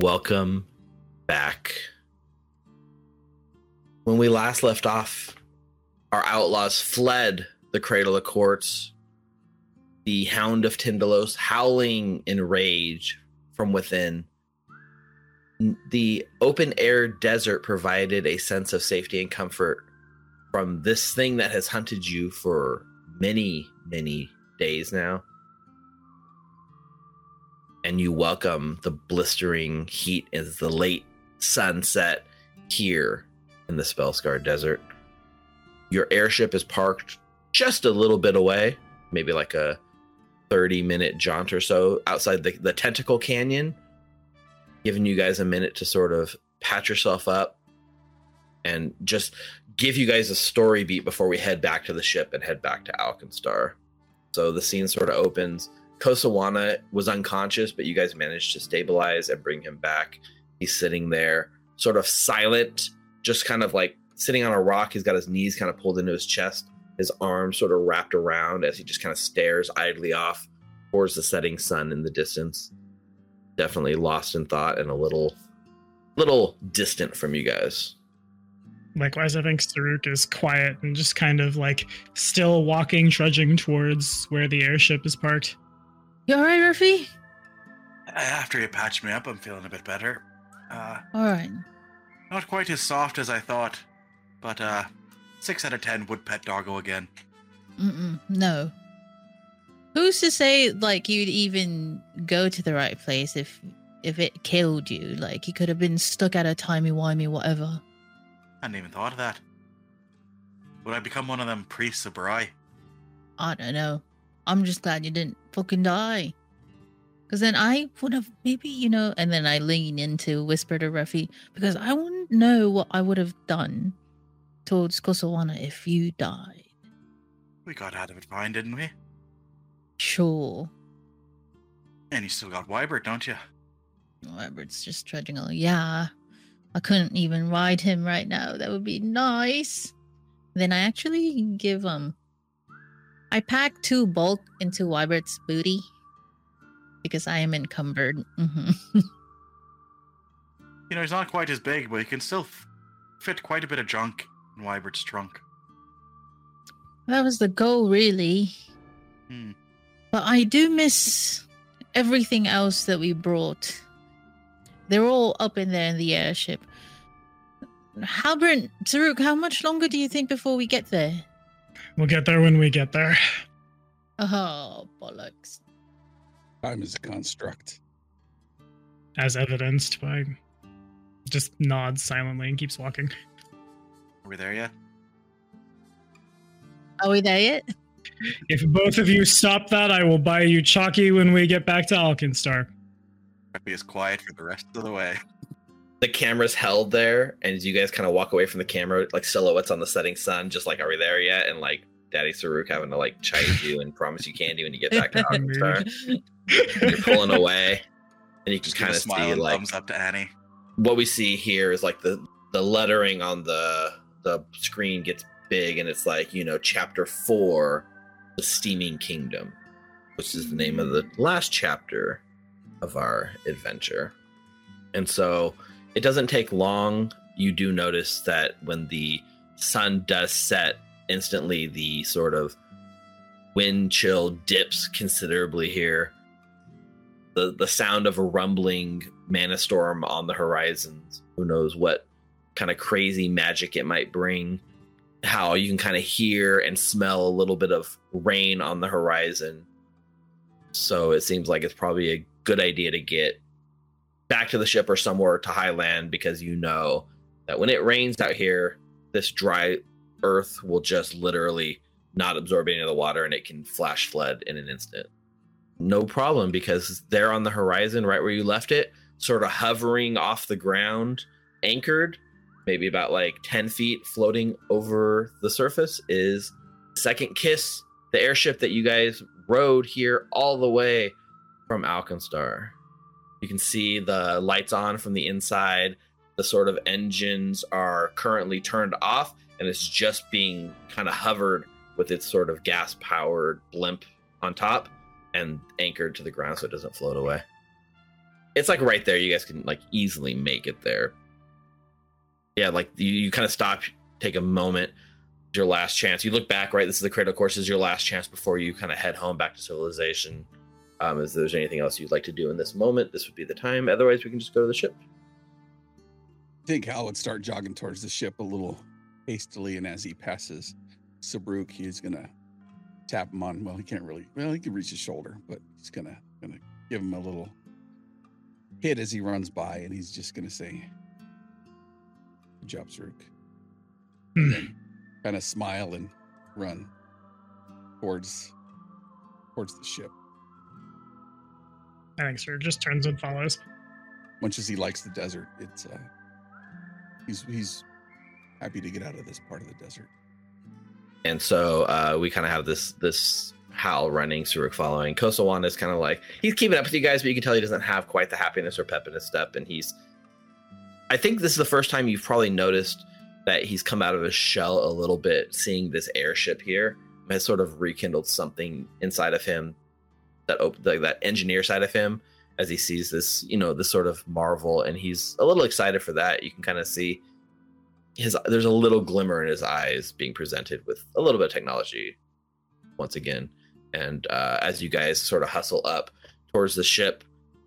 welcome back. When we last left off, our outlaws fled the Cradle of Quartz, the Hound of Tindalos howling in rage from within. The open air desert provided a sense of safety and comfort from this thing that has hunted you for many, many days now. And you welcome the blistering heat as the late sunset here in the Spellscar Desert. Your airship is parked just a little bit away, maybe like a 30 minute jaunt or so outside the, the Tentacle Canyon, giving you guys a minute to sort of patch yourself up and just give you guys a story beat before we head back to the ship and head back to Alkenstar. So the scene sort of opens. Kosowana was unconscious, but you guys managed to stabilize and bring him back. He's sitting there, sort of silent, just kind of like sitting on a rock. He's got his knees kind of pulled into his chest, his arms sort of wrapped around as he just kind of stares idly off towards the setting sun in the distance. Definitely lost in thought and a little, little distant from you guys. Likewise, I think Saruk is quiet and just kind of like still walking, trudging towards where the airship is parked. You alright, Ruffy? After you patched me up, I'm feeling a bit better. Uh, Alright. not quite as soft as I thought, but uh, six out of ten would pet doggo again. Mm-mm, no. Who's to say like you'd even go to the right place if if it killed you? Like you could have been stuck at a timey wimey whatever. I hadn't even thought of that. Would I become one of them priests of Barai? I don't know. I'm just glad you didn't fucking die. Cause then I would have maybe, you know, and then I lean into whisper to Ruffy because I wouldn't know what I would have done towards Kosowana if you died. We got out of it fine, didn't we? Sure. And you still got Wybert, don't you? Robert's just trudging along. Yeah. I couldn't even ride him right now. That would be nice. Then I actually give um I pack two bulk into Wybert's booty because I am encumbered. hmm You know, he's not quite as big, but he can still f- fit quite a bit of junk in Wybert's trunk. That was the goal, really. Hmm. But I do miss everything else that we brought. They're all up in there in the airship. Halbert, Saruk, how much longer do you think before we get there? We'll get there when we get there. Oh, bollocks. Time is a construct. as evidenced by just nods silently and keeps walking. Are we there yet? Are we there yet? If both of you stop that, I will buy you chalky when we get back to Alkenstar. I'd be as quiet for the rest of the way. The camera's held there, and as you guys kind of walk away from the camera, like silhouettes on the setting sun, just like, are we there yet? And like Daddy Saruk having to like chide you and promise you candy when you get back to Alkenstar. You're pulling away, and you can Just kind of see like thumbs up to Annie. what we see here is like the the lettering on the the screen gets big and it's like you know chapter four the steaming kingdom which is the name of the last chapter of our adventure and so it doesn't take long you do notice that when the sun does set instantly the sort of wind chill dips considerably here the the sound of a rumbling mana storm on the horizons. Who knows what kind of crazy magic it might bring? How you can kind of hear and smell a little bit of rain on the horizon. So it seems like it's probably a good idea to get back to the ship or somewhere to high land because you know that when it rains out here, this dry earth will just literally not absorb any of the water and it can flash flood in an instant no problem because there on the horizon, right where you left it, sort of hovering off the ground, anchored, maybe about like 10 feet floating over the surface, is Second Kiss, the airship that you guys rode here all the way from Alkenstar. You can see the lights on from the inside. The sort of engines are currently turned off, and it's just being kind of hovered with its sort of gas powered blimp on top and anchored to the ground so it doesn't float away. it's like right there. You guys can like easily make it there. Yeah, like you, you kind of stop, take a moment. Your last chance. You look back, right? This is the cradle course. Is your last chance before you kind of head home back to civilization. Um, if there's anything else you'd like to do in this moment, this would be the time. Otherwise, we can just go to the ship. I think Hal would start jogging towards the ship a little hastily, and as he passes Saruk, he's gonna tap him on. Well, he can't really. Well, he can reach his shoulder, but he's gonna gonna give him a little hit as he runs by, and he's just gonna say, "Good job, Saruk." Kind of smile and run towards towards the ship. I think Sir just turns and follows. Much as he likes the desert, it's uh he's he's happy to get out of this part of the desert. And so uh, we kind of have this this Hal running, Saruk following. Kosawan is kind of like he's keeping up with you guys, but you can tell he doesn't have quite the happiness or pep in his step. And he's, I think this is the first time you've probably noticed that he's come out of his shell a little bit. Seeing this airship here has sort of rekindled something inside of him, that op- the, that engineer side of him, as he sees this, you know, this sort of marvel, and he's a little excited for that. You can kind of see his there's a little glimmer in his eyes being presented with a little bit of technology once again. And uh, as you guys sort of hustle up towards the ship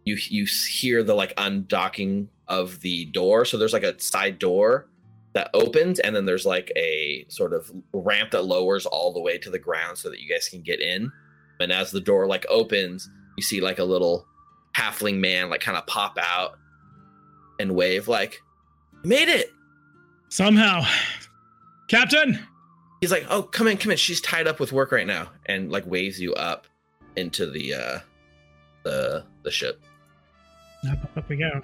you you hear the like undocking of the door. So there's like a side door that opens and then there's like a sort of ramp that lowers all the way to the ground so that you guys can get in and as the door like opens you see like a little halfling man like kind of pop out and wave like made it Somehow. Captain! he's like, "Oh, come in, come in. She's tied up with work right now," and like waves you up into the uh the the ship. Up, up we go.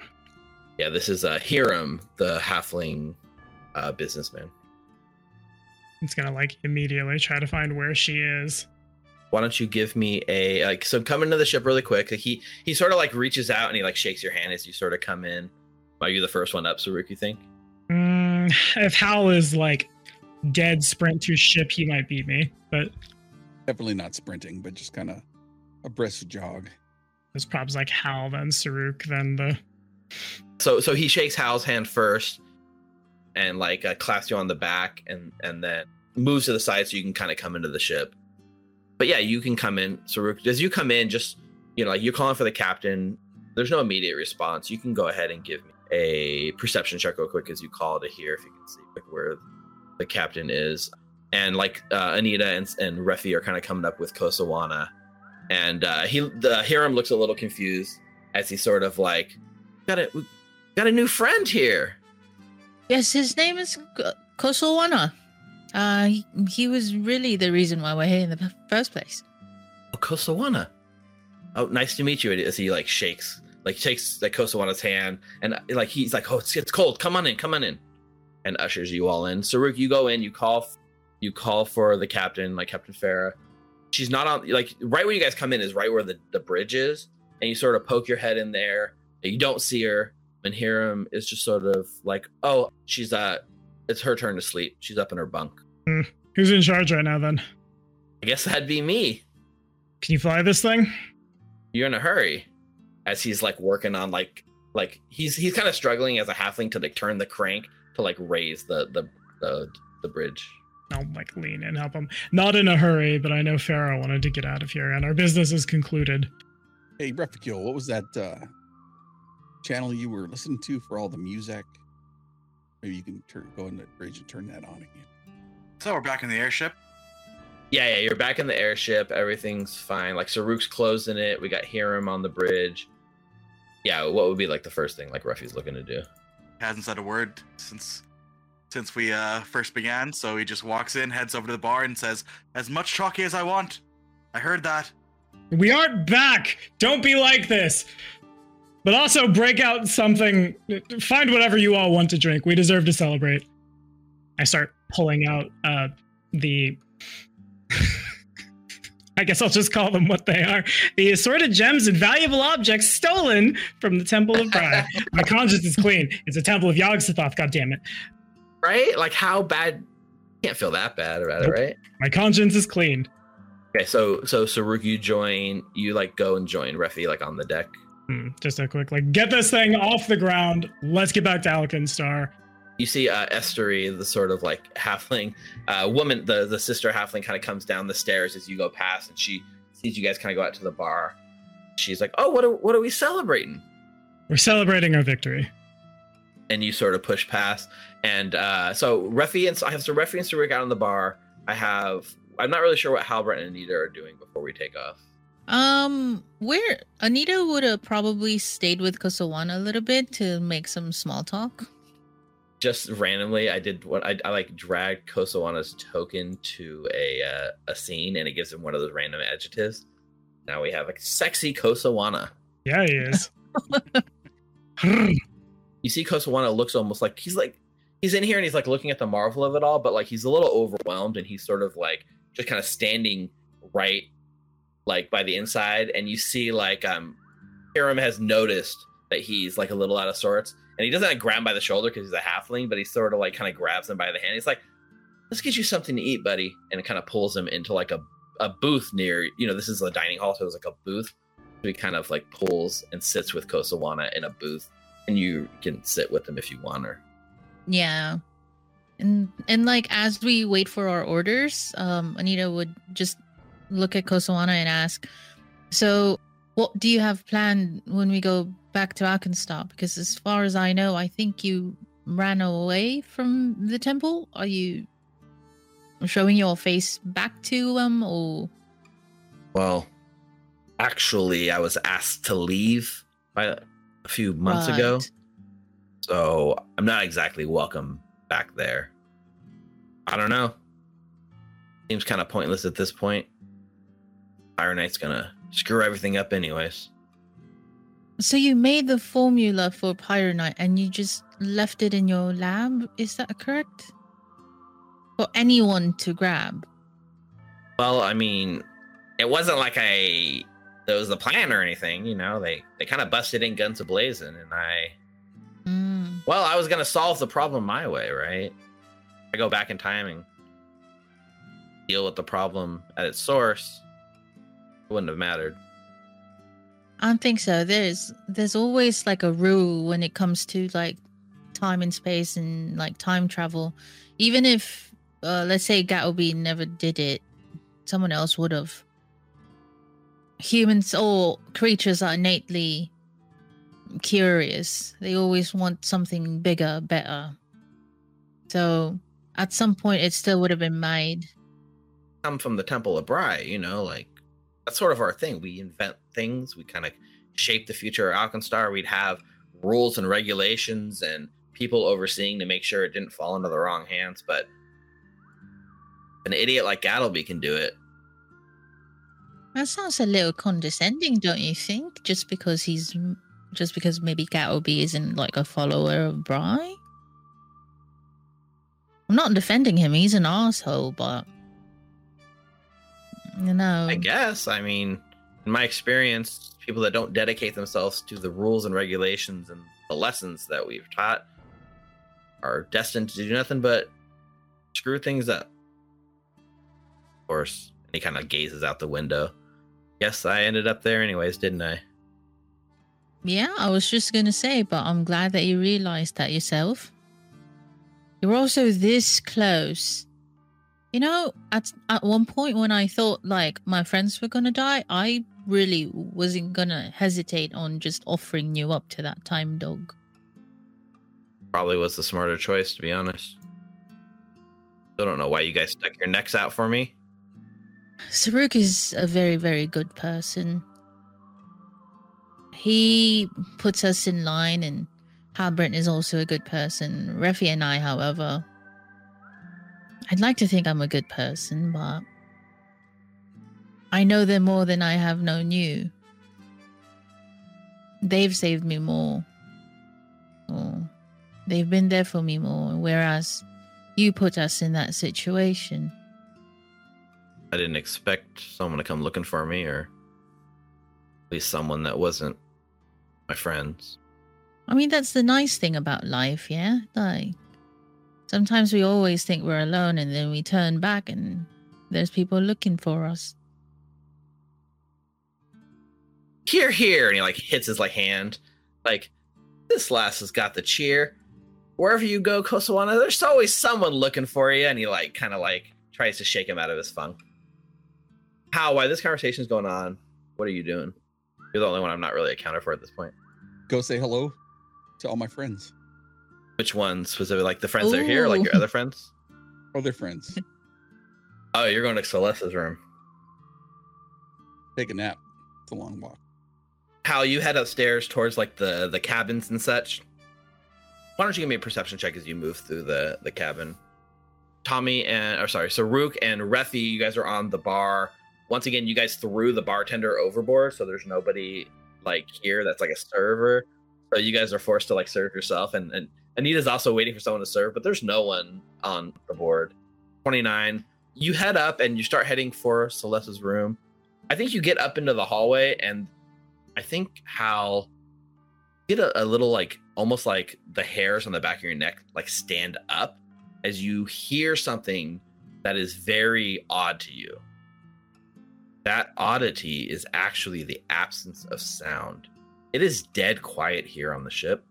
Yeah, this is uh Hiram, the halfling uh businessman. It's gonna like immediately try to find where she is. Why don't you give me a like? So come into the ship really quick. Like, he he sort of like reaches out and he like shakes your hand as you sort of come in. Are you the first one up, Saruk? You think? Mm, if Hal is like dead sprint to ship, he might beat me. But Definitely not sprinting, but just kind of a brisk jog. there's probs like Hal, then Saruk, then the So so he shakes Hal's hand first, and like uh, claps you on the back, and and then moves to the side so you can kind of come into the ship. But yeah, you can come in. So as you come in, just you know, like you're calling for the captain. There's no immediate response. You can go ahead and give me a perception check real quick as you call to hear if you can see like where the captain is. And like uh, Anita and, and Refi are kind of coming up with Kosowana, and uh, he the Hiram looks a little confused as he sort of like got a got a new friend here. Yes, his name is K- Kosowana. Uh, he, he was really the reason why we're here in the first place. Oh, Kosowana. Oh, nice to meet you. As he like shakes, like takes like Kosowana's hand, and like he's like, "Oh, it's, it's cold. Come on in. Come on in," and ushers you all in. Saruk, you go in. You call, you call for the captain, like Captain Farah. She's not on. Like right where you guys come in is right where the the bridge is, and you sort of poke your head in there. You don't see her, and Hiram is just sort of like, "Oh, she's uh, it's her turn to sleep. She's up in her bunk." Who's in charge right now. Then I guess that'd be me. can you fly this thing? you're in a hurry as he's like working on like like he's he's kind of struggling as a halfling to like turn the crank to like raise the the the, the bridge I'll like lean in, help him. Not in a hurry, but I know Farah wanted to get out of here, and our business is concluded. Hey, Refikil, what was that uh, channel you were listening to for all the music? Maybe you can turn, go in the bridge and turn that on again. So we're back in the airship. yeah yeah you're back in the airship everything's fine like Saruk's closing it we got Hiram on the bridge yeah what would be like the first thing like Ruffy's looking to do Hasn't said a word since since we uh, first began. So he just walks in, heads over to the bar, and says, "As much chalky as I want." I heard that. We aren't back. Don't be like this. But also break out something. Find whatever you all want to drink. We deserve to celebrate. I start pulling out uh, the. I guess I'll just call them what they are. The assorted gems and valuable objects stolen from the Temple of Pride. My conscience is clean. It's a Temple of Yog-Sothoth, God damn it. right like how bad can't feel that bad about it right My conscience is clean. okay so so Saruk you join you like go and join Refi like on the deck Hmm, just a quick like get this thing off the ground. Let's get back to Alkenstar. You see uh, Estery, the sort of like halfling uh, woman, the the sister halfling, kind of comes down the stairs as you go past, and she sees you guys kind of go out to the bar. She's like, "Oh, what are what are we celebrating?" We're celebrating our victory. And you sort of push past, and uh, so Refi and I have some Refi and Saruk out on the bar. I have. I'm not really sure what Halbert and Anita are doing before we take off. Um, where Anita would have probably stayed with Kosowana a little bit to make some small talk. Just randomly, I did what I, I like dragged Kosowana's token to a uh, a scene, and it gives him one of those random adjectives. Now we have a sexy Kosowana. Yeah, he is. You see, Kosowana looks almost like he's like he's in here and he's like looking at the marvel of it all, but like he's a little overwhelmed, and he's sort of like just kind of standing right like by the inside, and you see like um Hiram has noticed that he's like a little out of sorts, and he doesn't like, grab him by the shoulder because he's a halfling, but he sort of like kind of grabs him by the hand. He's like, "Let's get you something to eat, buddy," and it kind of pulls him into like a a booth near you know this is a dining hall, so it was like a booth. So he kind of like pulls and sits with Kosowana in a booth, and you can sit with him if you want her. Yeah. And and like as we wait for our orders, um, Anita would just look at Kosowana and ask, "So, what do you have planned when we go back to Alkenstar? Because as far as I know, I think you ran away from the temple. Are you showing your face back to them, or Well, actually, I was asked to leave by a few months ago, so I'm not exactly welcome back there. I don't know. Seems kind of pointless at this point. Pyronite's gonna screw everything up, anyways. So you made the formula for Pyronite and you just left it in your lab? Is that correct? For anyone to grab? Well, I mean, it wasn't like I there was a plan or anything, you know. They they kind of busted in guns ablazing, and I Mm. well, I was gonna solve the problem my way, right? I go back in time and deal with the problem at its source. It wouldn't have mattered. I don't think so. There's there's always like a rule when it comes to like time and space and like time travel. Even if uh, let's say Gattleby never did it, someone else would have. Humans or creatures are innately curious. They always want something bigger, better. So at some point, it still would have been made. Come from the Temple of Brigh, you know, like that's sort of our thing. We invent things. We kind of shape the future of Alkenstar. We'd have rules and regulations and people overseeing to make sure it didn't fall into the wrong hands. But an idiot like Gattleby can do it. That sounds a little condescending, don't you think? Just because he's, just because maybe Gattleby isn't like a follower of Brigh. I'm not defending him. He's an asshole, but you know, I guess. I mean, in my experience, people that don't dedicate themselves to the rules and regulations and the lessons that we've taught are destined to do nothing but screw things up. Of course, and he kind of gazes out the window. Guess I ended up there anyways, didn't I? yeah. I was just gonna say, but I'm glad that you realized that yourself. You're also this close. You know, at at one point when I thought like my friends were gonna die, I really wasn't gonna hesitate on just offering you up to that time dog. Probably was the smarter choice, to be honest. I don't know why you guys stuck your necks out for me. Saruk is a very, very good person. He puts us in line, and Halbrant is also a good person. Refi and I, however, I'd like to think I'm a good person, but I know them more than I have known you. They've saved me more. Or they've been there for me more, whereas you put us in that situation. I didn't expect someone to come looking for me, or at least someone that wasn't my friends. I mean, that's the nice thing about life, yeah? Like, sometimes we always think we're alone and then we turn back and there's people looking for us. here, here, and he like hits his like hand, like this lass has got the cheer. Wherever you go, Kosowana, there's always someone looking for you, and he like kind of like tries to shake him out of his funk. How? Why this conversation is going on? What are you doing? You're the only one I'm not really accounted for at this point. Go say hello to all my friends. Which ones specifically? Like the friends that are here, or like your other friends? Other friends. Oh, you're going to Celeste's room. Take a nap. It's a long walk. How you head upstairs towards like the the cabins and such. Why don't you give me a perception check as you move through the the cabin? Tommy and or sorry, Saruk and Refi, you guys are on the bar. Once again, you guys threw the bartender overboard, so there's nobody like here that's like a server. So you guys are forced to like serve yourself, and and Anita's also waiting for someone to serve, but there's no one on the board. Twenty nine. You head up and you start heading for Celeste's room. I think you get up into the hallway, and I think Hal get a, a little like almost like the hairs on the back of your neck like stand up as you hear something that is very odd to you. That oddity is actually the absence of sound. It is dead quiet here on the ship.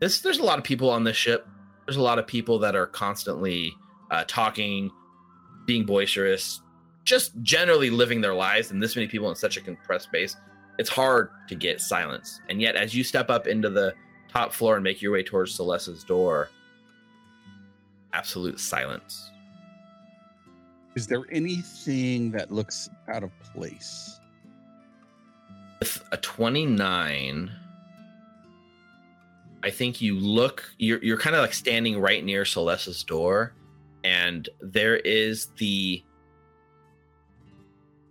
This there's a lot of people on this ship. There's a lot of people that are constantly uh, talking, being boisterous, just generally living their lives. And this many people in such a compressed space, it's hard to get silence. And yet, as you step up into the top floor and make your way towards Celeste's door, absolute silence. Is there anything that looks out of place? With a 29, I think you look, you're, you're kind of like standing right near Celeste's door, and there is the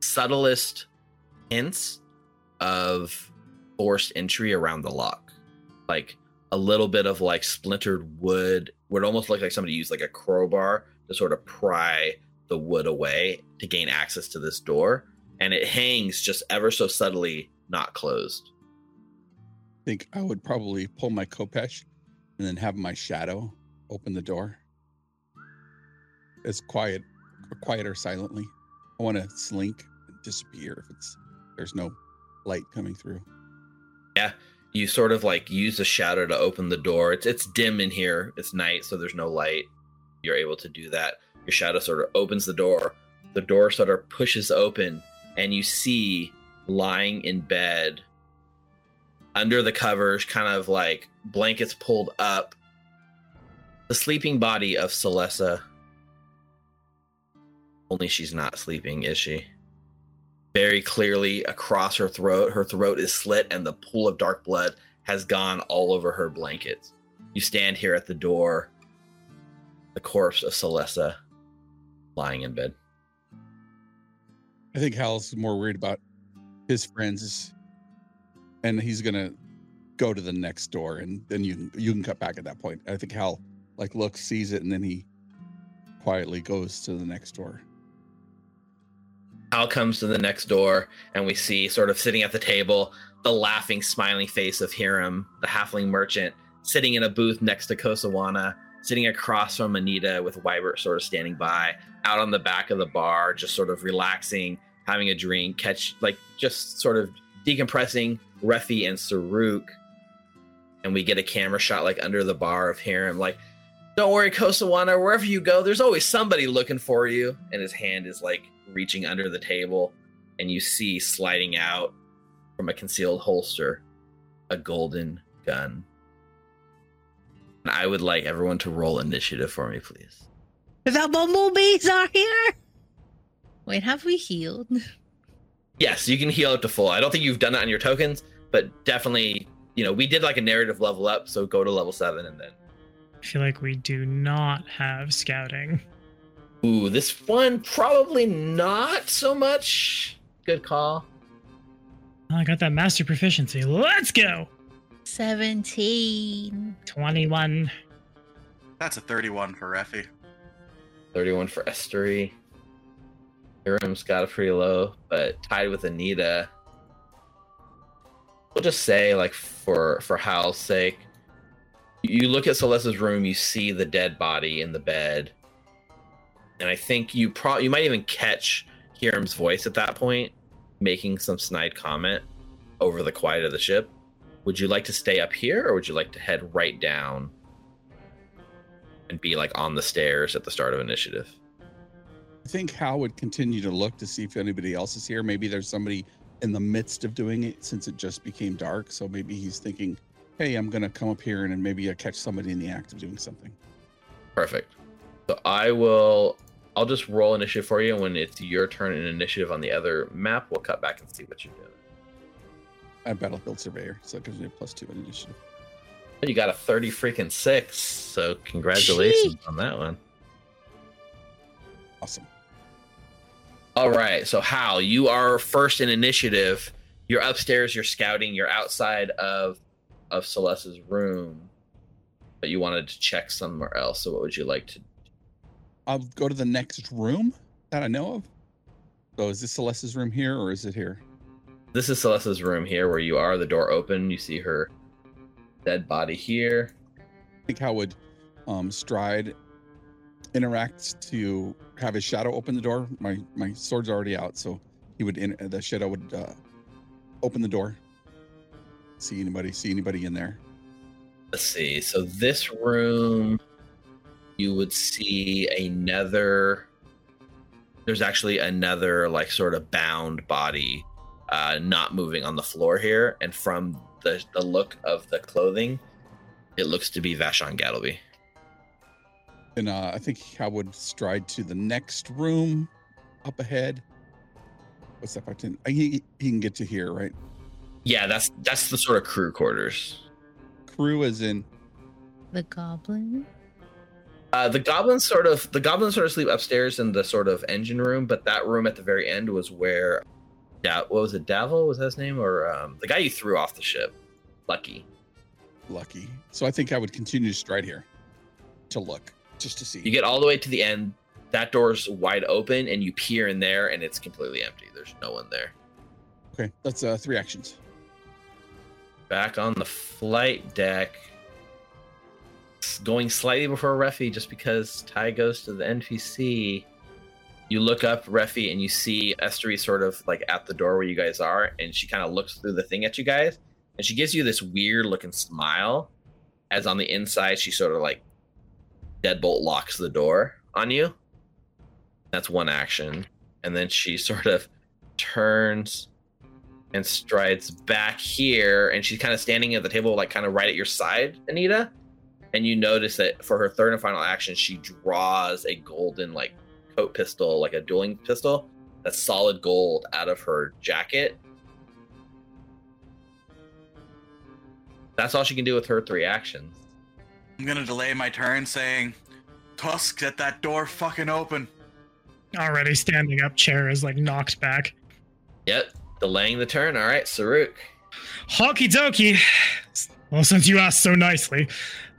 subtlest hints of forced entry around the lock. Like a little bit of like splintered wood, would almost look like somebody used like a crowbar to sort of pry the wood away to gain access to this door. And it hangs just ever so subtly, not closed. Think I would probably pull my khopesh and then have my shadow open the door. As quiet, quieter, silently. I want to slink and disappear if it's there's no light coming through. Yeah, you sort of like use a shadow to open the door. It's it's dim in here. It's night, so there's no light. You're able to do that. Your shadow sort of opens the door. The door sort of pushes open, and you see lying in bed under the covers, kind of like blankets pulled up, the sleeping body of Celessa. Only she's not sleeping, is she? Very clearly across her throat, her throat is slit, and the pool of dark blood has gone all over her blankets. You stand here at the door, the corpse of Celessa lying in bed. I think Hal's more worried about his friends, and he's gonna go to the next door, and then you you can cut back at that point. I think Hal like looks, sees it, and then he quietly goes to the next door. Hal comes to the next door, and we see sort of sitting at the table the laughing, smiling face of Hiram, the halfling merchant, sitting in a booth next to Kosowana, sitting across from Anita with Wybert sort of standing by, out on the back of the bar, just sort of relaxing, having a drink, catch like just sort of decompressing Refi and Saruk. And we get a camera shot like under the bar of Hiram, like, don't worry, Kosowana, wherever you go, there's always somebody looking for you. And his hand is like reaching under the table, and you see sliding out from a concealed holster a golden gun. And I would like everyone to roll initiative for me, please. The bumblebees are here. Wait, have we healed? Yes, you can heal up to full. I don't think you've done that on your tokens, but definitely, you know, we did like a narrative level up, so go to level seven and then. I feel like we do not have scouting. Ooh, this one probably not so much. Good call. Oh, I got that master proficiency. Let's go. 17. 21. That's a 31 for Refi. 31 for Estery. Hiram's got a pretty low, but tied with Anita. We'll just say, like, for for Hal's sake, you look at Celeste's room, you see the dead body in the bed, and I think you pro you might even catch Hiram's voice at that point, making some snide comment. over the quiet of the ship. Would you like to stay up here, or would you like to head right down and be like on the stairs at the start of initiative? I think Hal would continue to look to see if anybody else is here. Maybe there's somebody in the midst of doing it since it just became dark. So maybe he's thinking, hey, I'm going to come up here and maybe I catch somebody in the act of doing something. Perfect. So I will. I'll just roll initiative for you, and when it's your turn in initiative on the other map, we'll cut back and see what you're doing. I have Battlefield Surveyor, so it gives me a plus two in initiative. You got a 30 freaking six, so congratulations on that one. Awesome. All right, so Hal, you are first in initiative. You're upstairs, you're scouting, you're outside of of Celeste's room, but you wanted to check somewhere else. So what would you like to I'll go to the next room that I know of. So is this Celeste's room here or is it here? This is Celeste's room here where you are. The door open. You see her dead body here. I think how would um, Stride interact to have his shadow open the door? My my sword's already out, so he would in, the shadow would uh, open the door. See anybody? See anybody in there? Let's see. So this room, you would see another. There's actually another like sort of bound body, uh, not moving on the floor here, and from the the look of the clothing, it looks to be Vashon Gattleby. And uh, I think I would stride to the next room up ahead. What's that? Button? He he can get to here, right? Yeah, that's that's the sort of crew quarters. Crew is in. The goblin. Uh, the goblins sort of the goblins sort of sleep upstairs in the sort of engine room, but that room at the very end was where, yeah, what was it? Davil was that his name, or um, the guy you threw off the ship, Lucky. Lucky. So I think I would continue to stride here to look, just to see. You get all the way to the end. That door's wide open, and you peer in there, and it's completely empty. There's no one there. okay, that's uh, three actions. Back on the flight deck, going slightly before Refi, just because tie goes to the NPC. You look up Refi and you see Estery sort of like at the door where you guys are, and she kind of looks through the thing at you guys, and she gives you this weird looking smile, as on the inside she sort of like deadbolt locks the door on you. That's one action, and then she sort of turns and strides back here, and she's kind of standing at the table, like kind of right at your side, Anita. And you notice that for her third and final action, she draws a golden like coat pistol, like a dueling pistol, that's solid gold out of her jacket. That's all she can do with her three actions. I'm gonna delay my turn, saying, "Tusk, get that door fucking open." Already standing up, chair is like knocked back. Yep, delaying the turn. All right, Saruk. Hockey dokey. Well, since you asked so nicely,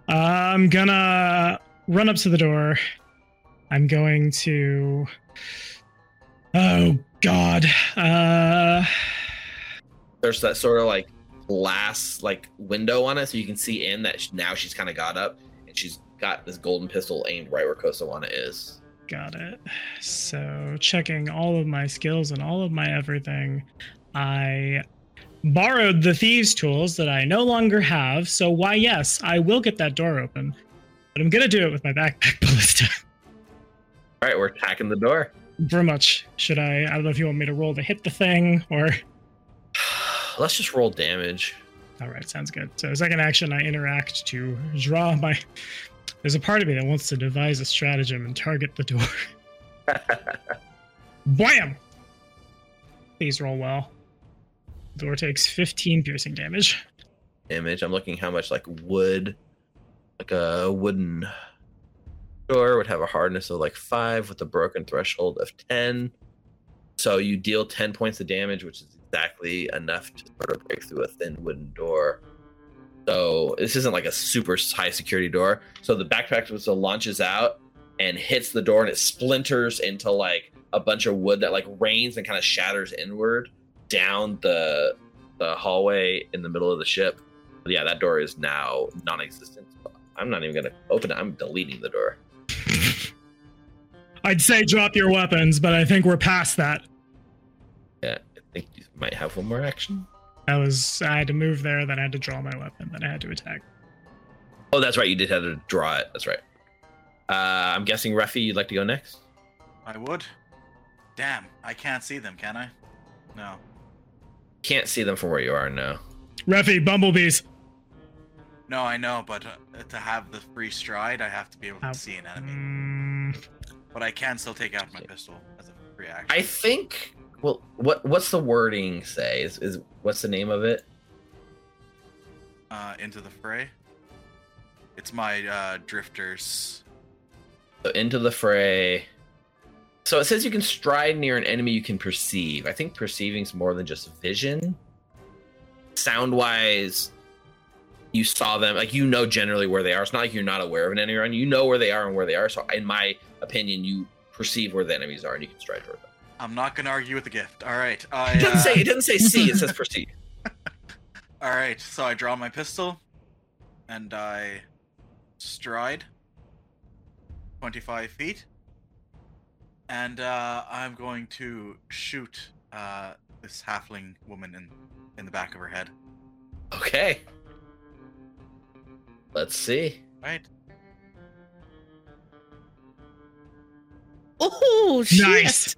I'm gonna run up to the door. I'm going to. Oh God. Uh, There's that sort of like glass like window on it, so you can see in that sh- now she's kind of got up and she's got this golden pistol aimed right where Kosowana is. got it. So checking all of my skills and all of my everything, I borrowed the thieves' tools that I no longer have. So why, yes, I will get that door open, but I'm gonna do it with my backpack ballista. All right, we're attacking the door. Very much. Should I? I don't know if you want me to roll to hit the thing or. Let's just roll damage. All right, sounds good. So, second action, I interact to draw my. There's a part of me that wants to devise a stratagem and target the door. Blam! Please roll well. Door takes 15 piercing damage. Image. I'm looking how much like wood, like a wooden door would have a hardness of like five with a broken threshold of 10. So you deal 10 points of damage, which is exactly enough to sort of break through a thin wooden door. So this isn't like a super high security door. So the backpack ballista launches out and hits the door and it splinters into like a bunch of wood that like rains and kind of shatters inward down the the hallway in the middle of the ship. But yeah, that door is now non-existent. I'm not even gonna open it. I'm deleting the door. I'd say drop your weapons, but I think we're past that. Yeah, I think you might have one more action. I was I had to move there, then I had to draw my weapon, then I had to attack. Oh, that's right. You did have to draw it. That's right. Uh, I'm guessing Ruffy, you'd like to go next. I would. Damn, I can't see them, can I? No. Can't see them from where you are No. Refi, bumblebees. No, I know, but uh, to have the free stride, I have to be able to Ow. see an enemy. Mm, But I can still take out my pistol as a free action. I think. Well, what what's the wording say? Is, is what's the name of it? uh, into the fray. It's my uh, drifters. So into the fray. So it says you can stride near an enemy you can perceive. I think perceiving's more than just vision. Sound wise, you saw them like you know generally where they are. It's not like you're not aware of an enemy around you. You know where they are and where they are. So in my opinion, you perceive where the enemies are and you can stride toward them. I'm not gonna argue with the gift. All right. I, It doesn't uh, say it doesn't say see, it says proceed. All right. So I draw my pistol, and I stride 25 feet, and uh, I'm going to shoot uh, this halfling woman in in the back of her head. Okay. Let's see. Right. Oh shit! nice.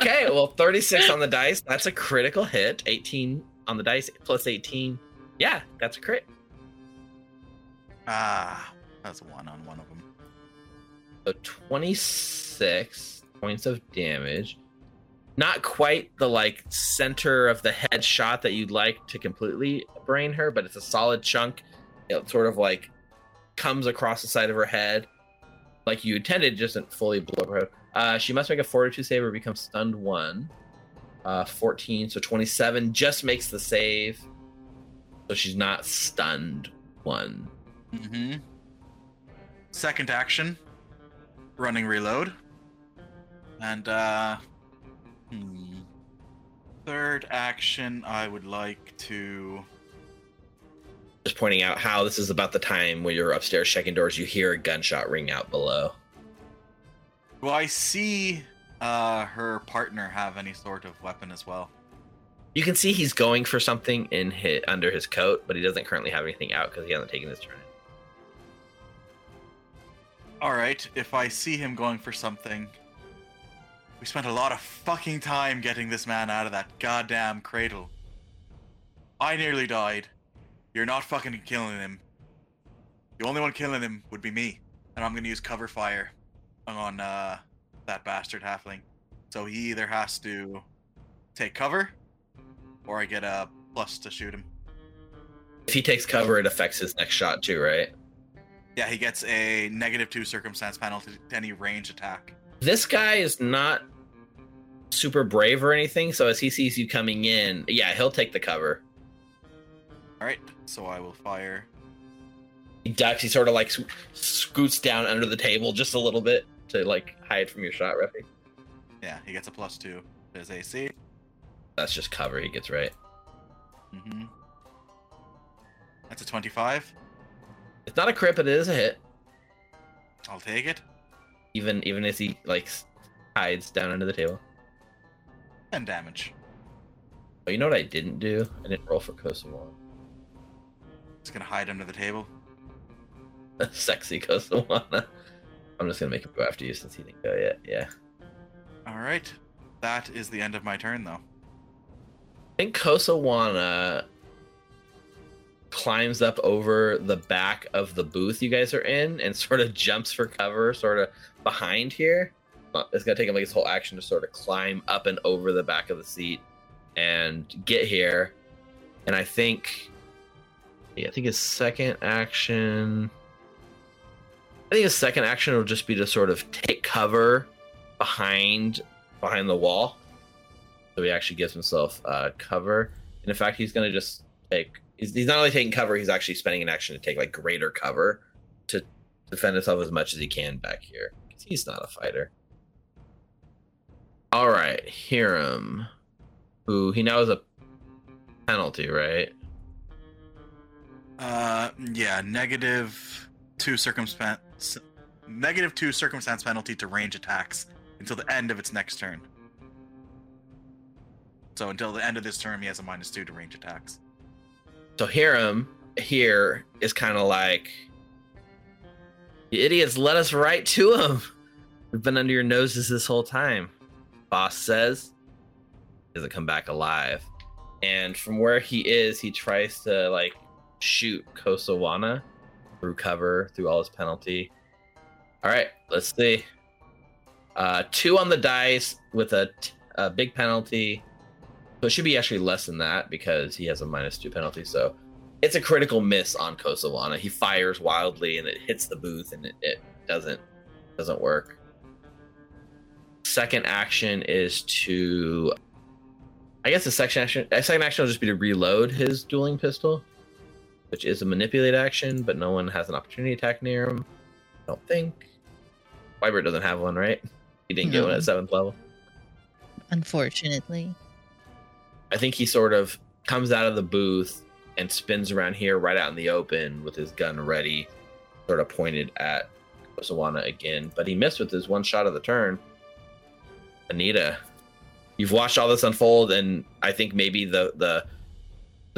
Okay, well, 36 on the dice. That's a critical hit. 18 on the dice plus 18. Yeah, that's a crit. Ah, that's one on one of them. So 26 points of damage. Not quite the like center of the head shot that you'd like to completely brain her, but it's a solid chunk. It sort of like comes across the side of her head like you intended, just doesn't fully blow her. Uh, she must make a fortitude save or become stunned one. Uh, 14, so 27 just makes the save. So she's not stunned one. Mm-hmm. Second action, running reload. And uh hmm. third action I would like to just pointing out how this is about the time when you're upstairs checking doors, you hear a gunshot ring out below. Do I see uh her partner have any sort of weapon as well? You can see he's going for something in his, under his coat, but he doesn't currently have anything out because he hasn't taken his turn. Alright, if I see him going for something. We spent a lot of fucking time getting this man out of that goddamn cradle. I nearly died. You're not fucking killing him. The only one killing him would be me. And I'm gonna use cover fire on uh that bastard halfling. So he either has to take cover or I get a plus to shoot him. If he takes cover, it affects his next shot too, right? Yeah, he gets a negative two circumstance penalty to any range attack. This guy is not super brave or anything, so as he sees you coming in, yeah, he'll take the cover. Alright, so I will fire He ducks, he sort of like sc- scoots down under the table just a little bit to like hide from your shot, Refi. Yeah, he gets a plus two his AC. That's just cover he gets right. Mm-hmm. That's a 25. It's not a crit, but it is a hit. I'll take it. Even even as he like hides down under the table. And damage. Oh, you know what I didn't do? I didn't roll for Kosovo. Just gonna hide under the table. Sexy Kosowana. I'm just gonna make him go after you since he didn't go yet. Yeah. Alright. That is the end of my turn, though. I think Kosowana climbs up over the back of the booth you guys are in and sort of jumps for cover, sort of behind here. Uh, It's gonna take him like his whole action to sort of climb up and over the back of the seat and get here. And I think, yeah, I think his second action. I think his second action will just be to sort of take cover behind behind the wall. So he actually gives himself uh, cover. And in fact, he's going to just take. He's, he's not only taking cover, he's actually spending an action to take like greater cover to defend himself as much as he can back here. 'Cause he's not a fighter. All right, Hiram, who he now has a penalty, right? Uh, yeah, negative two circumstance. Negative two circumstance penalty to range attacks until the end of its next turn. So until the end of this turn, he has a minus two to range attacks. So Hiram here is kind of like, you idiots let us right to him. We've been under your noses this whole time. Boss says, doesn't come back alive. And from where he is, he tries to like shoot Kosowana through cover, through all his penalty. All right, let's see. Uh, two on the dice with a, t- a big penalty. So it should be actually less than that because he has a minus two penalty. So it's a critical miss on Kosowana. He fires wildly and it hits the booth and it, it doesn't doesn't work. Second action is to I guess the second action second action will just be to reload his dueling pistol, which is a manipulate action, but no one has an opportunity attack near him. I don't think. Wybert doesn't have one, right? He didn't get one at seventh level. Unfortunately. I think he sort of comes out of the booth and spins around here right out in the open with his gun ready, sort of pointed at Kosowana again. But he missed with his one shot of the turn. Anita, you've watched all this unfold, and I think maybe the the,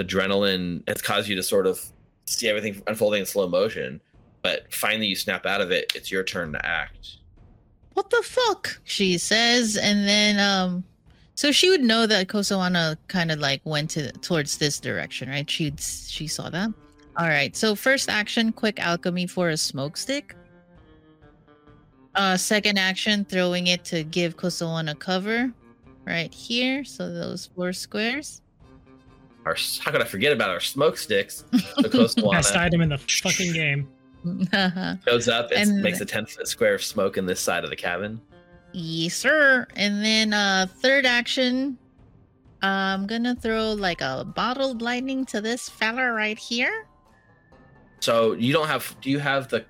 adrenaline has caused you to sort of see everything unfolding in slow motion. But finally, you snap out of it. It's your turn to act. What the fuck? She says, and then um so she would know that Kosowana kind of like went to towards this direction, right? She she saw that. All right. So first action, quick alchemy for a smoke stick. Uh second action, throwing it to give Kosowana cover right here. So those four squares. Our how could I forget about our smoke sticks? So Kosowana- Best item in the fucking game. goes up and, And- makes a 10 foot square of smoke in this side of the cabin. Yes, sir. And then uh third action, I'm gonna throw like a bottled lightning to this fella right here. So you don't have, do you have the,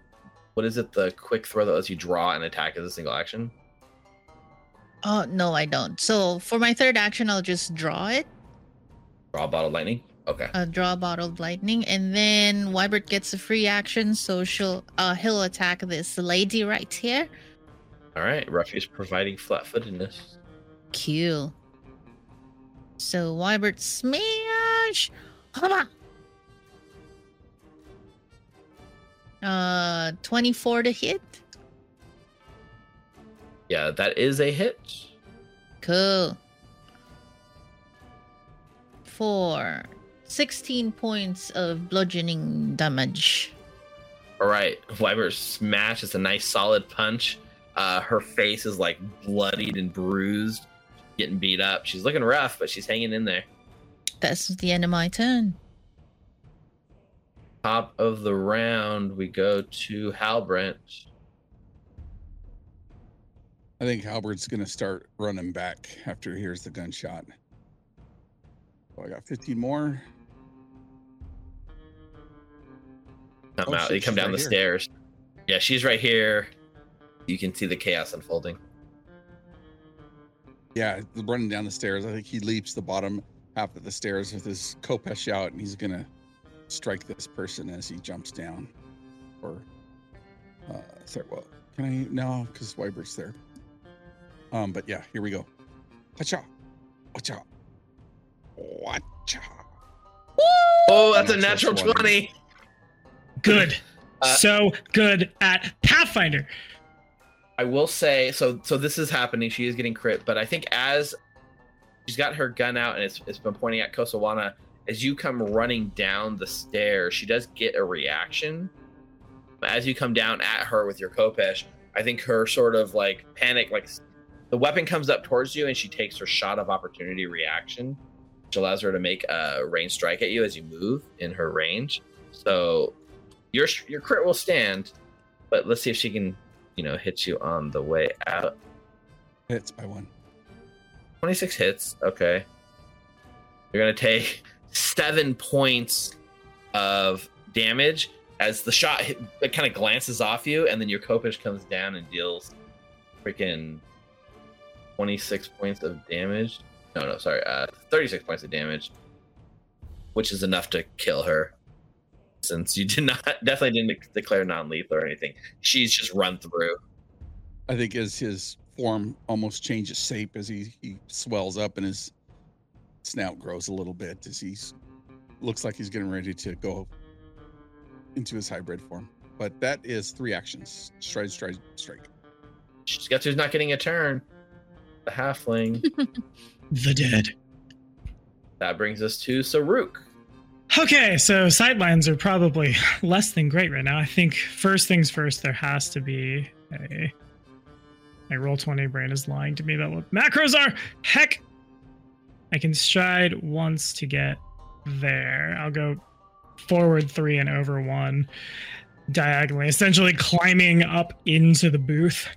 what is it, the quick throw that lets you draw and attack as a single action? Oh no, I don't. So for my third action, I'll just draw it. Draw bottle lightning? Okay. Uh, draw bottled lightning, and then Wybert gets a free action, so she'll uh he'll attack this lady right here. All right. Ruffy's providing flat footedness. Cool. So Wybert smash. Hama! Uh, twenty-four to hit. Yeah, that is a hit. Cool. Four. 16 points of bludgeoning damage. All right. Wybert smash. is a nice solid punch. Uh, her face is like bloodied and bruised, getting beat up. She's looking rough, but she's hanging in there. That's the end of my turn. Top of the round, we go to Halbrant. I think Halbert's gonna start running back after he hears the gunshot. Oh, I got 15 more. Come Oh, out. shit, They come down right the here. stairs. Yeah, she's right here. You can see the chaos unfolding. Yeah, running down the stairs. I think he leaps the bottom half of the stairs with his khopesh out, and he's gonna strike this person as he jumps down. Or, uh, sorry, well, can I no? Because Wybert's there. Um, but yeah, here we go. Watcha, watcha, watcha. Oh, that's a Natural natural 20. 20. Good. Uh, so good at Pathfinder. I will say so. So this is happening. She is getting crit, but I think as she's got her gun out and it's, it's been pointing at Kosowana, as you come running down the stairs, she does get a reaction. As you come down at her with your khopesh, I think her sort of like panic, like the weapon comes up towards you and she takes her shot of opportunity reaction, which allows her to make a range strike at you as you move in her range. So your your crit will stand, but let's see if she can you know, hit you on the way out. Hits by one. 26 hits. Okay. You're going to take seven points of damage as the shot hit, it kind of glances off you, and then your khopesh comes down and deals freaking 26 points of damage. No, no, sorry. Uh, 36 points of damage, which is enough to kill her. Since you did not, definitely didn't declare non lethal or anything. She's just run through. I think as his form almost changes shape as he, he swells up and his snout grows a little bit as he's looks like he's getting ready to go into his hybrid form. But that is three actions: stride, stride, strike. Guess who's not getting a turn? The halfling. The dead. that brings us to Saruk. Okay, so sightlines are probably less than great right now. I think first things first, there has to be a. My roll 20 brain is lying to me about what macros are. Heck! I can stride once to get there. I'll go forward three and over one diagonally, essentially climbing up into the booth.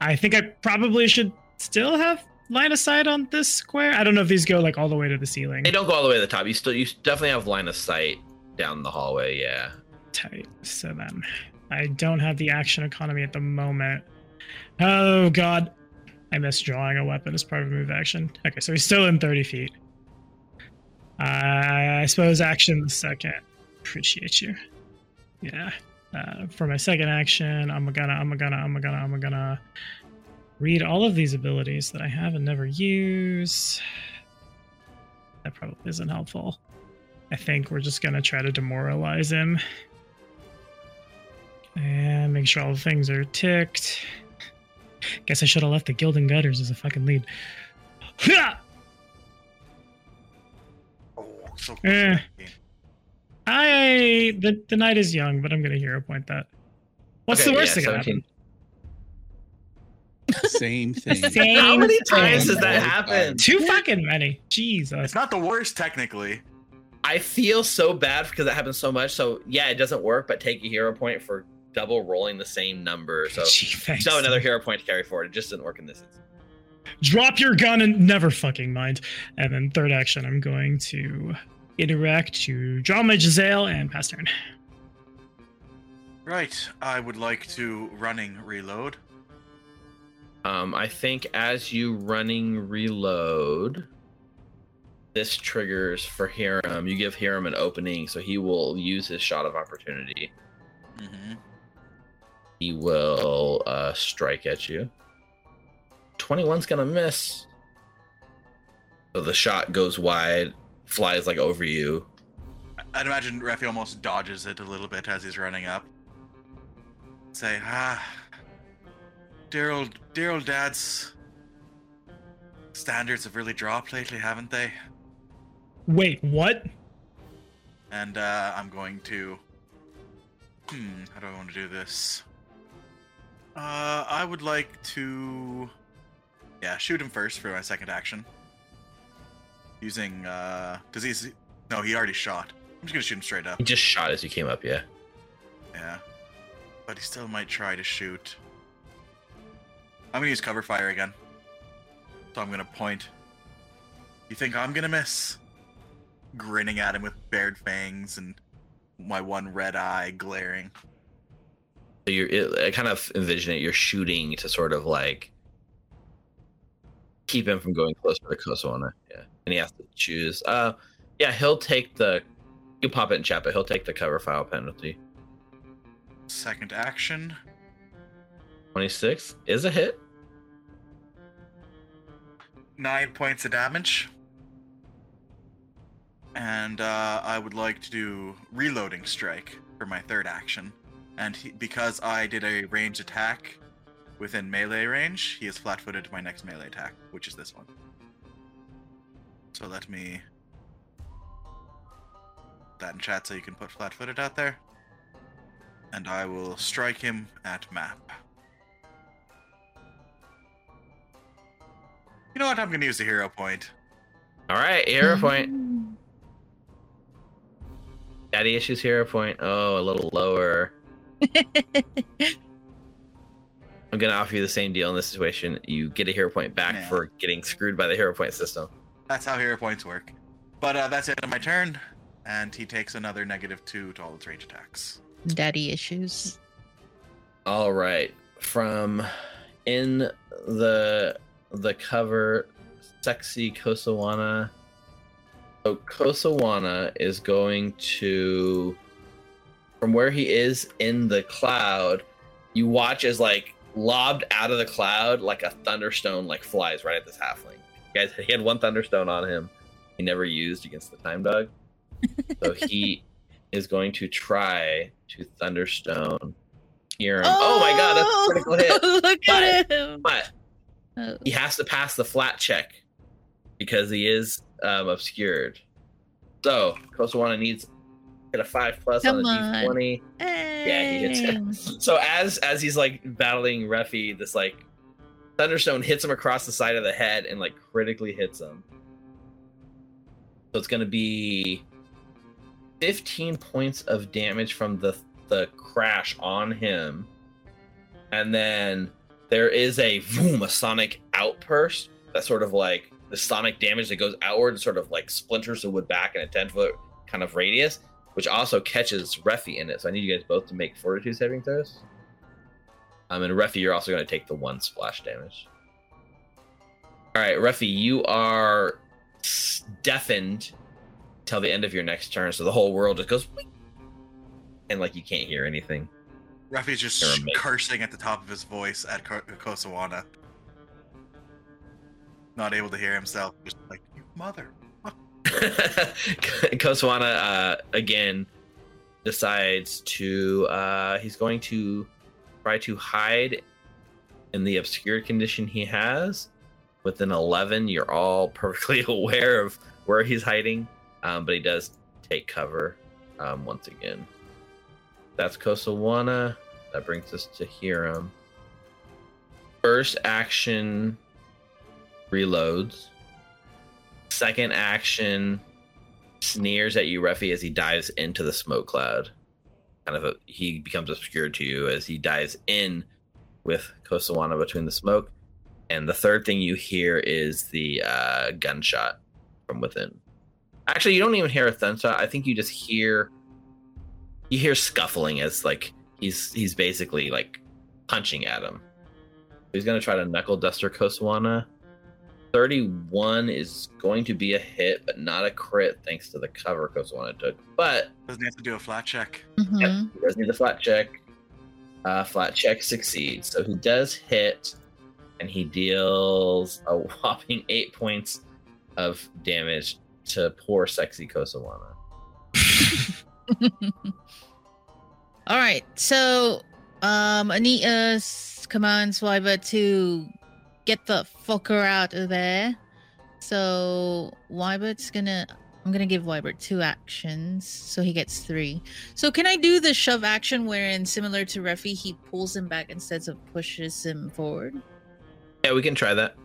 I think I probably should still have line of sight on this square. I don't know if these go like all the way to the ceiling. They don't go all the way to the top. You still, you definitely have line of sight down the hallway. Yeah. tight. So then I don't have the action economy at the moment. Oh god. I missed drawing a weapon as part of a move action. Okay, so he's still in 30 feet. Uh, I suppose action the second. Appreciate you. Yeah. Uh, for my second action, I'm gonna, I'm gonna, I'm gonna, I'm gonna read all of these abilities that I have and never use. That probably isn't helpful. I think we're just gonna try to demoralize him. And make sure all the things are ticked. Guess I should have left the Gilding Gutters as a fucking lead. Hah! Oh, so Eh. I the the night is young, but I'm gonna hero point that. What's Okay, the worst yeah, thing that can happen? Same thing. Same How many times does that All the happen? Too fucking many. Jesus. It's not the worst technically. I feel so bad because that happens so much. So yeah, it doesn't work, but take a hero point for double rolling the same number. So Gee, thanks. so another hero point to carry forward. It just didn't work in this instance. Drop your gun and never fucking mind. And then third action, I'm going to interact to draw my jezail and pass turn. Right. I would like to running reload. Um, I think as you running reload, this triggers for Hiram. You give Hiram an opening, so he will use his shot of opportunity. Mm-hmm. He will uh, strike at you. 21's gonna miss. So the shot goes wide, flies like over you. I'd imagine Refi almost dodges it a little bit as he's running up. Say, ah, dear old, dear old dad's standards have really dropped lately, haven't they? Wait, what? And uh, I'm going to. Hmm, how do I want to do this? Uh, I would like to. Yeah, shoot him first for my second action. Using, uh. Does he. No, he already shot. I'm just gonna shoot him straight up. He just shot as he came up, yeah. Yeah. But he still might try to shoot. I'm gonna use cover fire again. So I'm gonna point. You think I'm gonna miss? Grinning at him with bared fangs and my one red eye glaring. So you're it, I kind of envision it. You're shooting to sort of like keep him from going closer to Kosowana. Yeah, and he has to choose. Uh, yeah, he'll take the. You pop it in chat, but he'll take the cover file penalty. Second action. Twenty six is a hit. Nine points of damage. And uh, I would like to do reloading strike for my third action. And he, because I did a range attack within melee range, he is flat footed to my next melee attack, which is this one. So let me. That in chat so you can put flat footed out there. And I will strike him at map. You know what? I'm going to use the hero point. All right, hero point. Daddy issues hero point. Oh, a little lower. I'm gonna offer you the same deal in this situation. You get a hero point back Yeah. for getting screwed by the hero point system. That's how hero points work. But uh, that's it on my turn, and he takes another negative two to all its range attacks. Daddy issues. All right, from in the the cover, sexy Kosowana. So Kosowana is going to, from where he is in the cloud, you watch as like lobbed out of the cloud, like a thunderstone, like flies right at this halfling. guys, he had one Thunderstone on him. He never used against the Time Dog, so he is going to try to Thunderstone. Here, oh, my god, that's a oh, critical hit. Look at him. But Oh. he has to pass the flat check because he is um, obscured. So Kosowana needs to get a five plus Come on a on. d20. Yeah, he hits it. So as as he's like battling Refi, this like thunderstone hits him across the side of the head and like critically hits him. So it's gonna be 15 points of damage from the the crash on him. And then there is a boom, a sonic outburst that sort of like the sonic damage that goes outward and sort of like splinters the wood back in a 10 foot kind of radius, which also catches Refi in it. So I need you guys both to make fortitude saving throws. Um, and Refi, you're also going to take the one splash damage. All right, Refi, you are deafened till the end of your next turn, so the whole world just goes, and like you can't hear anything. Refi's just cursing at the top of his voice at Ko- Kosowana. Not able to hear himself. Just like, you mother. Kosowana uh, again decides to uh, he's going to try to hide in the obscured condition he has. With an 11, you're all perfectly aware of where he's hiding, um, but he does take cover um, once again. That's Kosowana. That brings us to Hiram. First action reloads. Second action sneers at you, Refi, as he dives into the smoke cloud. Kind of a, he becomes obscured to you as he dives in with Kosowana between the smoke. And the third thing you hear is the uh, gunshot from within. Actually, you don't even hear a gunshot. I think you just hear you hear scuffling as like he's he's basically like punching at him. He's gonna try to knuckle duster Kosowana. 31 is going to be a hit, but not a crit thanks to the cover Kosowana took. But Doesn't he have to do a flat check? Mhm. Yep, he does need the flat check. Uh, flat check succeeds. So he does hit, and he deals a whopping eight points of damage to poor sexy Kosowana. All right. So, um, Anita s- commands Wyba to get the fucker out of there. So Wybert's gonna. I'm gonna give Wybert two actions, so he gets three. So can I do the shove action, wherein similar to Refi, he pulls him back instead of pushes him forward? Yeah, we can try that.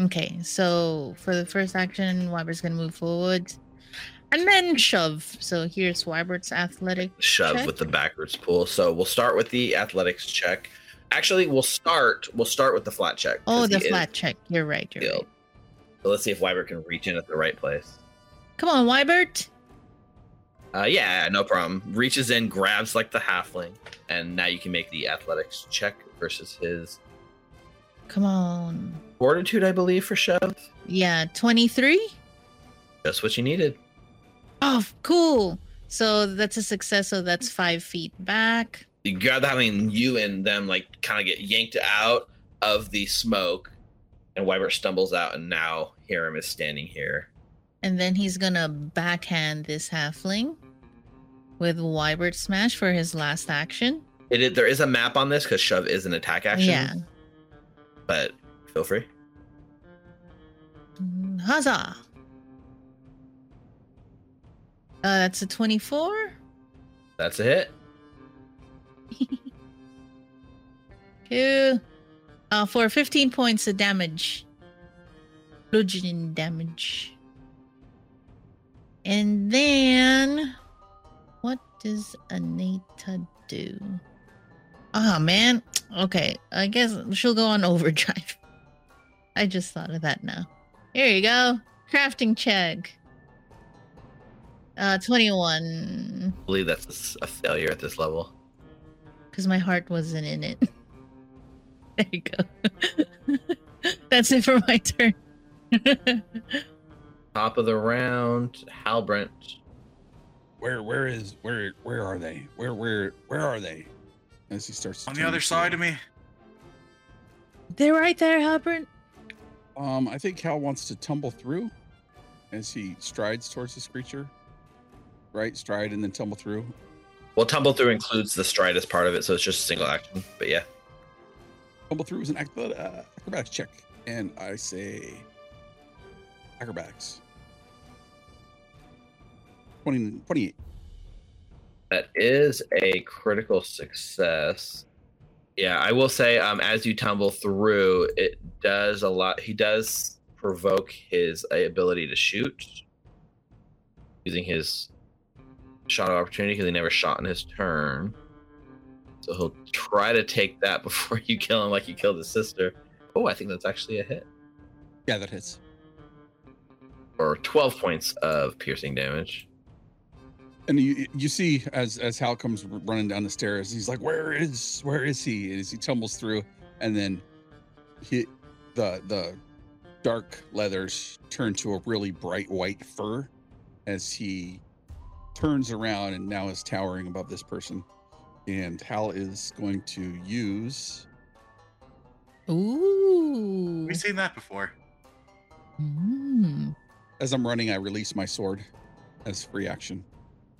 Okay, so for the first action, Wybert's gonna move forward, and then shove. So here's Wybert's athletic. Shove check. with the backwards pull. So we'll start with the athletics check. Actually, we'll start. We'll start with the flat check. Oh, the flat check. You're right. You're right. So let's see if Wybert can reach in at the right place. Come on, Wybert. Uh, yeah, no problem. Reaches in, grabs like the halfling, and now you can make the athletics check versus his Come on. fortitude, I believe, for shove. Yeah, 23. Just what you needed. Oh, cool. So that's a success. So that's five feet back. You grab the halfling, you and them like kind of get yanked out of the smoke, and Wybert stumbles out, and now Hiram is standing here. And then he's going to backhand this halfling with Wybert Smash for his last action. It, is- there is a map on this because shove is an attack action. Yeah. but feel free. Mm, Huzzah. Uh, that's a 24. That's a hit. Cool. Uh, for 15 points of damage. Bludgeoning damage. And then, what does Anita do? Ah, man. Okay, I guess she'll go on overdrive. I just thought of that now. Here you go. Crafting check. Uh, 21. I believe that's a failure at this level. because my heart wasn't in it. there you go. That's it for my turn. Top of the round, Halbrant. Where where is where where are they? Where where where are they? As he starts On the other his side of me. They're right there, Halpern. Um, I think Hal wants to tumble through as he strides towards this creature. Right, stride and then tumble through. Well, tumble through includes the stride as part of it, so it's just a single action. But yeah, Tumble through is an uh, acrobatics check, and I say acrobatics. 20, 28. that is a critical success. Yeah, I will say, um, as you tumble through, it does a lot. He does provoke his ability to shoot using his shot of opportunity because he never shot in his turn. So he'll try to take that before you kill him, like you killed his sister. Oh, I think that's actually a hit. Yeah, that hits. Or 12 points of piercing damage. And you you see as as Hal comes running down the stairs, he's like, "Where is where is he?" And as he tumbles through, and then he the the dark leathers turn to a really bright white fur as he turns around and now is towering above this person. And Hal is going to use Ooh. We've seen that before. Mm. as I'm running, I release my sword as free action,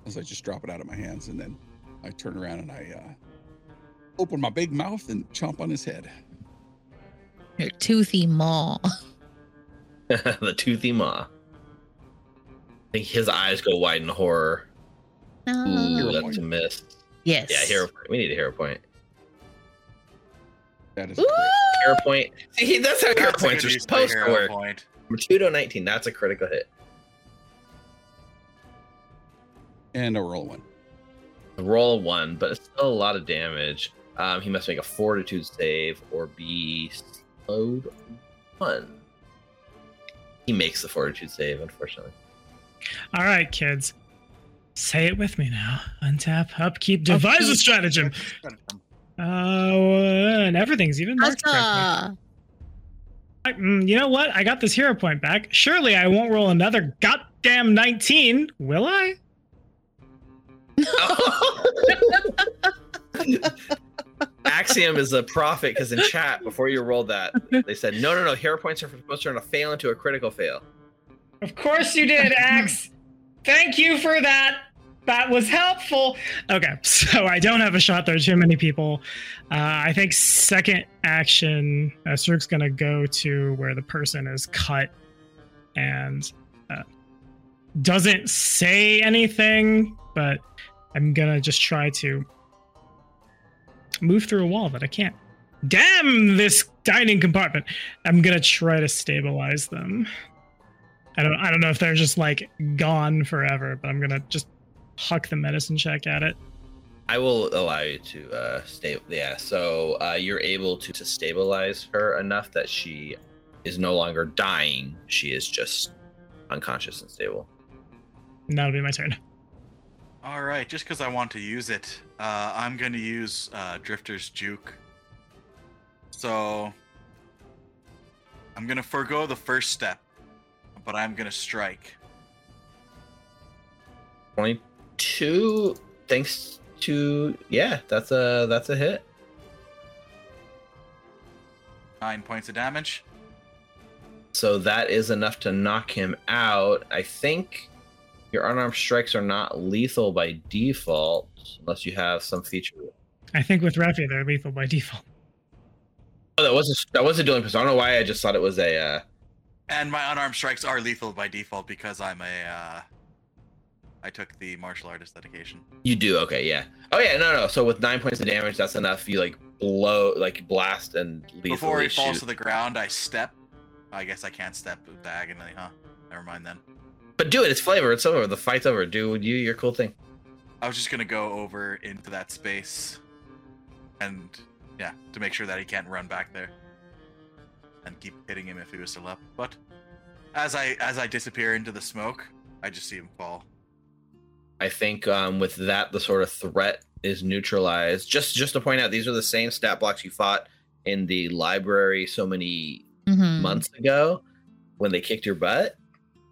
as I just drop it out of my hands, and then I turn around and I uh, open my big mouth and chomp on his head. Your toothy maw. the toothy maw. I think his eyes go wide in horror. Ooh, No. that's a miss. Yes. Yeah, hero point. We need a hero point. That is Ooh. a. Hero point. See, that's how hero That's a points are supposed to hero work. Point. From 2 to 19, that's a critical hit. and a roll one. A roll one, but it's still a lot of damage. Um, he must make a fortitude save or be slowed one. He makes the fortitude save, unfortunately. All right, kids. Say it with me now. Untap, upkeep, devise a Upkeep. stratagem. Uh, and everything's even marked correctly. I- mm, You know what? I got this hero point back. Surely I won't roll another goddamn 19, will I? Axiom is a prophet because in chat before you rolled that, they said no, no, no. Hero points are supposed to turn a fail into a critical fail. Of course you did, Axe. Thank you for that. That was helpful. Okay, so I don't have a shot. There are too many people. Uh, I think second action, uh, Sirk's gonna go to where the person is cut and uh, doesn't say anything, but I'm gonna just try to move through a wall that I can't. Damn this dining compartment! I'm gonna try to stabilize them. I don't I don't know if they're just like gone forever, but I'm gonna just huck the medicine check at it. I will allow you to uh, stay. Yeah, so uh, you're able to, to stabilize her enough that she is no longer dying. She is just unconscious and stable. And that'll be my turn. All right, just because I want to use it, uh, I'm going to use uh, Drifter's Juke. So I'm going to forego the first step, but I'm going to strike. 22 thanks to yeah, that's a that's a hit. Nine points of damage. So that is enough to knock him out. I think your unarmed strikes are not lethal by default unless you have some feature. I think with Refi they're lethal by default. Oh, that wasn't that wasn't dueling pistol. I don't know why I just thought it was a uh, And my unarmed strikes are lethal by default because I'm a. Uh, I took the martial artist dedication. You do okay, yeah. Oh yeah, no, no. So with nine points of damage, that's enough. You like blow, like blast and Before he falls shoot. to the ground, I step. I guess I can't step diagonally, huh? Never mind then. But do it. It's flavor. It's over. The fight's over. Do you your cool thing. I was just gonna go over into that space, and yeah, to make sure that he can't run back there, and keep hitting him if he was still up. But as I as I disappear into the smoke, I just see him fall. I think um, with that, the sort of threat is neutralized. Just just to point out, these are the same stat blocks you fought in the library so many Mhm. months ago when they kicked your butt.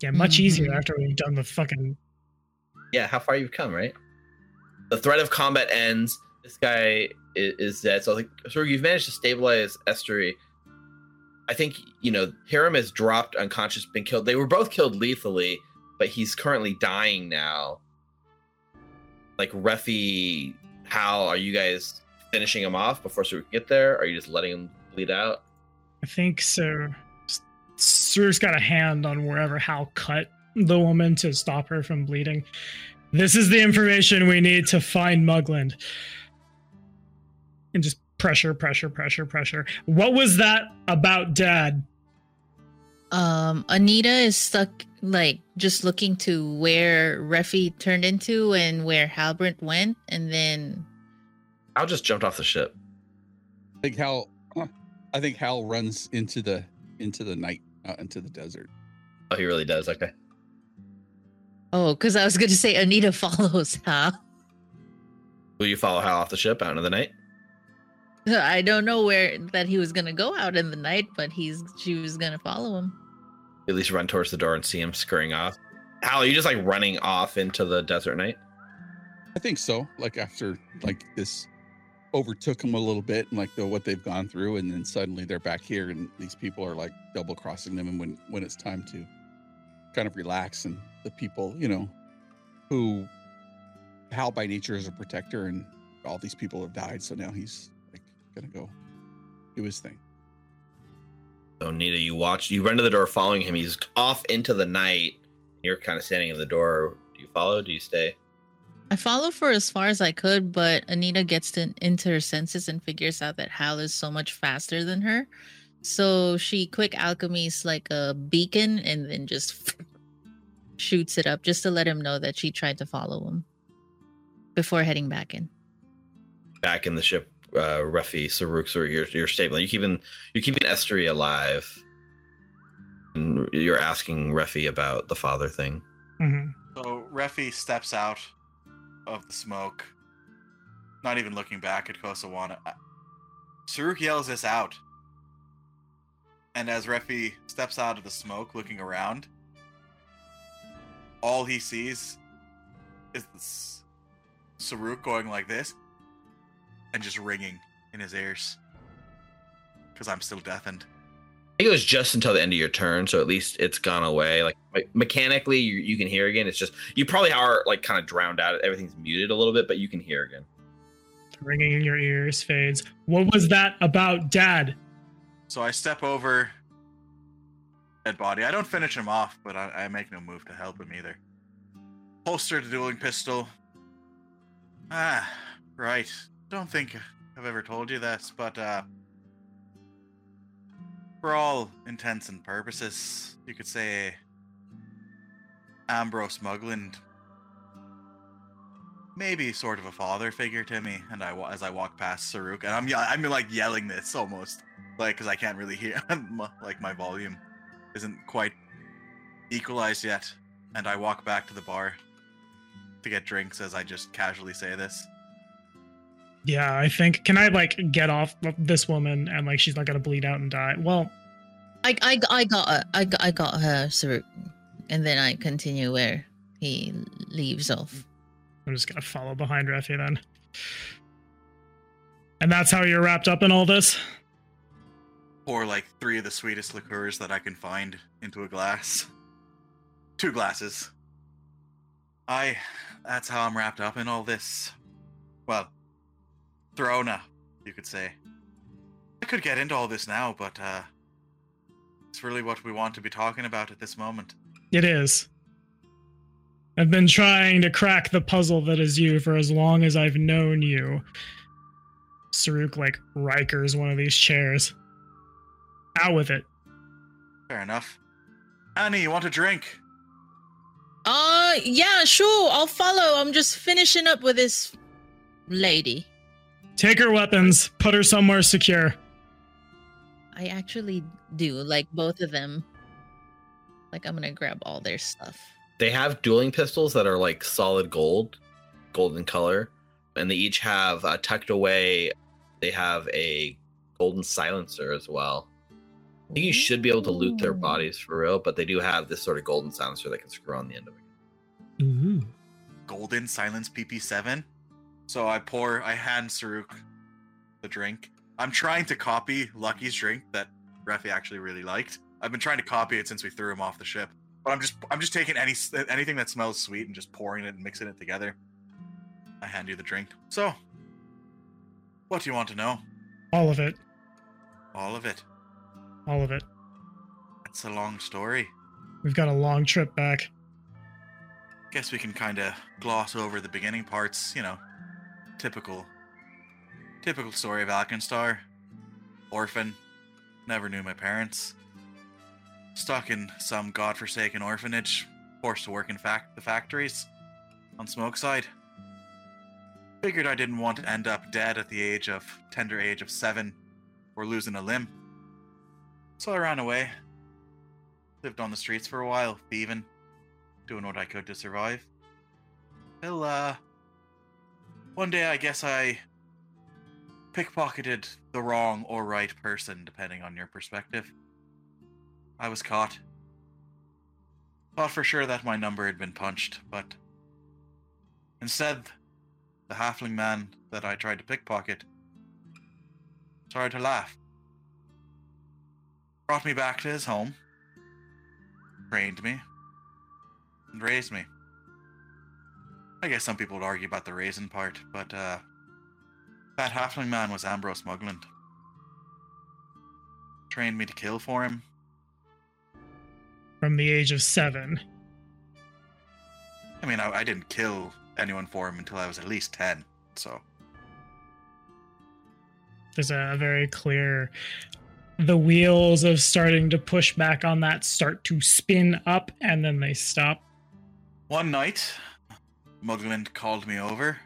Yeah, much easier Mhm. after we've done the fucking Yeah, how far you've come, right? The threat of combat ends. This guy is, is dead. So like, so you've managed to stabilize Estery. I think you know Hiram has dropped unconscious, been killed. They were both killed lethally, but he's currently dying now. Like Refi, Hal, are you guys finishing him off before can get there? Are you just letting him bleed out? I think so. Saruk's got a hand on wherever Hal cut the woman to stop her from bleeding. This is the information we need to find Mugland. And just pressure, pressure, pressure, pressure. What was that about dad? Um, Anita is stuck, like just looking to where Refi turned into and where Halbert went, and then I'll just jumped off the ship. I think Hal. I think Hal runs into the into the night, uh, into the desert. Oh, he really does. Okay. oh, because I was going to say Anita follows Hal. Will you follow Hal off the ship out into the night? I don't know where that he was going to go out in the night, but he's she was going to follow him. At least run towards the door and see him scurrying off. Hal, are you just like running off into the desert night? I think so. Like after like this overtook them a little bit and like the what they've gone through, and then suddenly they're back here, and these people are like double crossing them. And when when it's time to kind of relax, and the people you know who Hal by nature is a protector, and all these people have died, so now he's like gonna go do his thing. So Nita, you watch, you run to the door following him. He's off into the night. You're kind of standing in the door. Do you follow? Do you stay? I follow for as far as I could, but Anita gets to, into her senses and figures out that Hal is so much faster than her. So she quick alchemies like a beacon and then just shoots it up just to let him know that she tried to follow him before heading back in. Back in the ship, uh, Refi, Saruk, so you're you're stable. You keeping you're keeping Esteri alive, and you're asking Refi about the father thing. Mhm. So Refi steps out of the smoke, not even looking back at Kosowana. Saruk yells this out. And as Refi steps out of the smoke, looking around, all he sees is this Saruk going like this and just ringing in his ears. Because I'm still deafened. I think it was just until the end of your turn, so at least it's gone away. Like me- mechanically, you, you can hear again. It's just you probably are like kind of drowned out. Everything's muted a little bit, but you can hear again. Ringing in your ears fades. What was that about dad? So I step over dead body. I don't finish him off, but I, I make no move to help him either. Holster the dueling pistol. Ah, right. Don't think I've ever told you this, but uh for all intents and purposes, you could say Ambrose Mugland maybe sort of a father figure to me and I as I walk past Saruk and I'm I'm like yelling this almost like cuz I can't really hear like my volume isn't quite equalized yet and I walk back to the bar to get drinks as I just casually say this. Yeah, I think. Can I like get off of this woman and like she's not gonna bleed out and die? Well, I, I, I got her. I, got- I got her, Saruk. And then I continue where he leaves off. I'm just gonna follow behind Refi then. And that's how you're wrapped up in all this. Pour like three of the sweetest liqueurs that I can find into a glass. Two glasses. I that's how I'm wrapped up in all this. Well, thrown up, you could say. I could get into all this now, but uh it's really what we want to be talking about at this moment. It is. I've been trying to crack the puzzle that is you for as long as I've known you. Saruk like Rikers one of these chairs. Out with it. Fair enough. Annie, you want a drink? Uh, yeah, sure. I'll follow. I'm just finishing up with this lady. Take her weapons, put her somewhere secure. I actually do like both of them. Like I'm gonna grab all their stuff. They have dueling pistols that are like solid gold, golden color, and they each have uh, tucked away. They have a golden silencer as well. I think you should be able to loot their bodies for real, but they do have this sort of golden silencer that can screw on the end of it. Ooh. Golden Silence PP7. So I pour, I hand Saruk the drink. I'm trying to copy Lucky's drink that Refi actually really liked. I've been trying to copy it since we threw him off the ship. But I'm just I'm just taking any anything that smells sweet and just pouring it and mixing it together. I hand you the drink. So, what do you want to know? All of it. All of it. All of it. It's a long story. We've got a long trip back. Guess we can kind of gloss over the beginning parts, you know. Typical typical story of Alkenstar. Orphan. Never knew my parents. Stuck in some godforsaken orphanage, forced to work in fact the factories on Smokeside. Figured I didn't want to end up dead at the age of tender age of seven or losing a limb. So I ran away. Lived on the streets for a while, thieving, doing what I could to survive. Till uh one day I guess I pickpocketed the wrong or right person, depending on your perspective. I was caught. Thought for sure that my number had been punched, but instead, the halfling man that I tried to pickpocket started to laugh. Brought me back to his home, trained me, and raised me. I guess some people would argue about the raising part, but uh, that halfling man was Ambrose Mugland. Trained me to kill for him. From the age of seven. I mean, I, I didn't kill anyone for him until I was at least 10, so. There's a very clear. The wheels of starting to push back on that start to spin up and then they stop. One night, Mugland called me over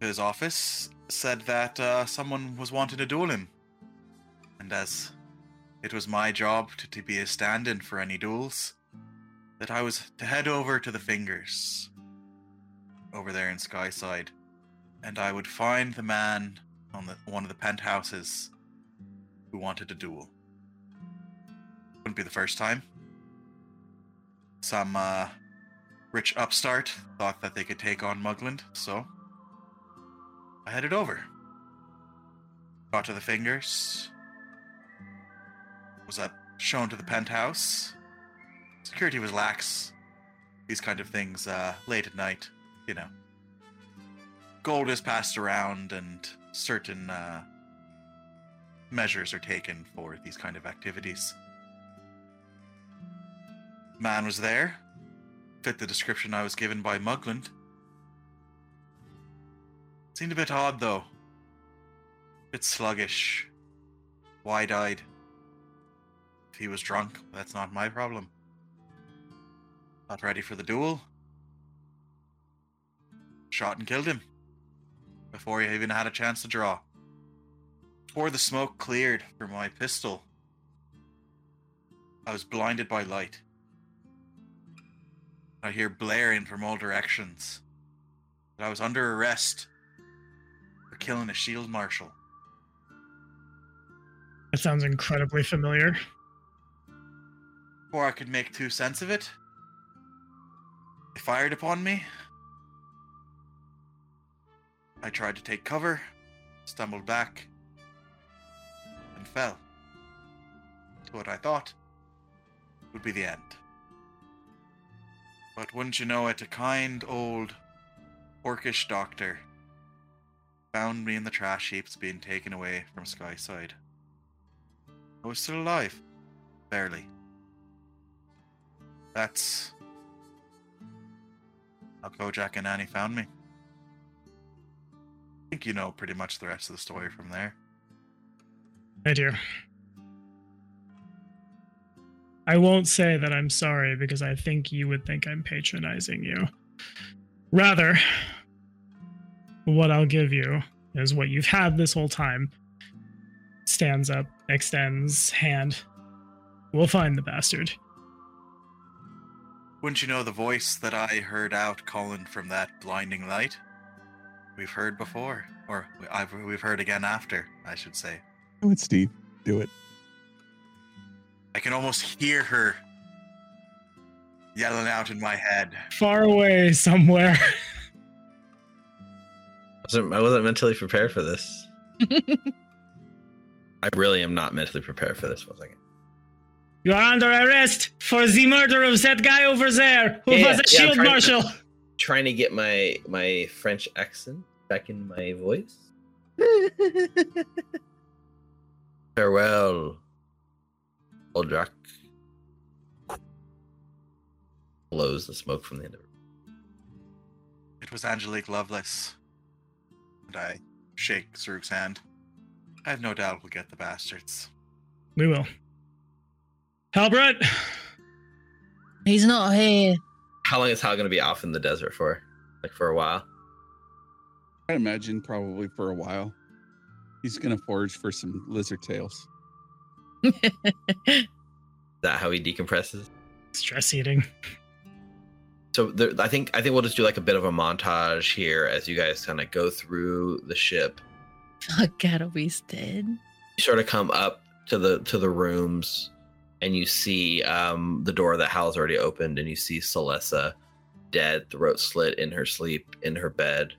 to his office, said that uh, someone was wanting to duel him. And as it was my job to, to be a stand in for any duels, that I was to head over to the Fingers, over there in Skyside, and I would find the man on the, one of the penthouses who wanted to duel. Wouldn't be the first time. Some uh, rich upstart thought that they could take on Mugland, so I headed over. Got to the fingers. Was up shown to the penthouse. Security was lax. These kind of things uh, late at night, you know. Gold is passed around, and certain uh, measures are taken for these kind of activities. Man was there, the description I was given by Mugland. Seemed a bit odd, though. A Bit sluggish. Wide eyed. If he was drunk, that's not my problem. Not ready for the duel. Shot and killed him. Before he even had a chance to draw. Before the smoke cleared from my pistol, I was blinded by light. I hear blaring from all directions. That I was under arrest for killing a shield marshal. That sounds incredibly familiar. Before I could make two cents of it, they fired upon me. I tried to take cover, stumbled back, and fell to what I thought would be the end. But wouldn't you know it, a kind old orcish doctor found me in the trash heaps being taken away from Skyside. I was still alive. Barely. That's how Kojak and Annie found me. I think you know pretty much the rest of the story from there. I do. I won't say that I'm sorry because I think you would think I'm patronizing you. Rather, what I'll give you is what you've had this whole time. Stands up, extends hand. We'll find the bastard. Wouldn't you know the voice that I heard out calling from that blinding light? We've heard before, or I've, we've heard again after, I should say. Do it, Steve. Do it. I can almost hear her yelling out in my head. Far away somewhere. wasn't I wasn't mentally prepared for this. I I really am not mentally prepared for this. One second. You are under arrest for the murder of that guy over there who Yeah, was a yeah, shield trying to- marshal. Trying to get my my French accent back in my voice. Farewell, old Blows the smoke from the end of it. It was Angelique Lovelace. And I shake Saruk's hand. I have no doubt we'll get the bastards. We will. Halbert, He's not here. How long is Hal going to be off in the desert for? Like for a while? I imagine probably for a while. He's gonna forage for some lizard tails. Is that how he decompresses? stress eating. So there, I think I think we'll just do like a bit of a montage here as you guys kind of go through the ship. Fuck, Gadawee's dead. You sort of come up to the to the rooms, and you see um, the door that Hal's already opened, and you see Celessa dead, throat slit in her sleep in her bed.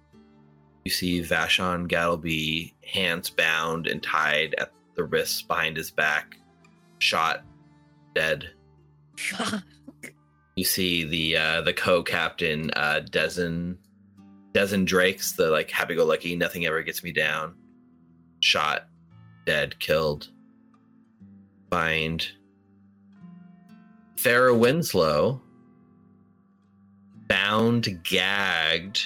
You see Vashon Gattleby, hands bound and tied at the wrists behind his back, shot, dead. Fuck. you see the uh the co-captain uh Dezen Dezen Drake's the like happy-go-lucky nothing ever gets me down shot dead killed find Farah Winslow bound gagged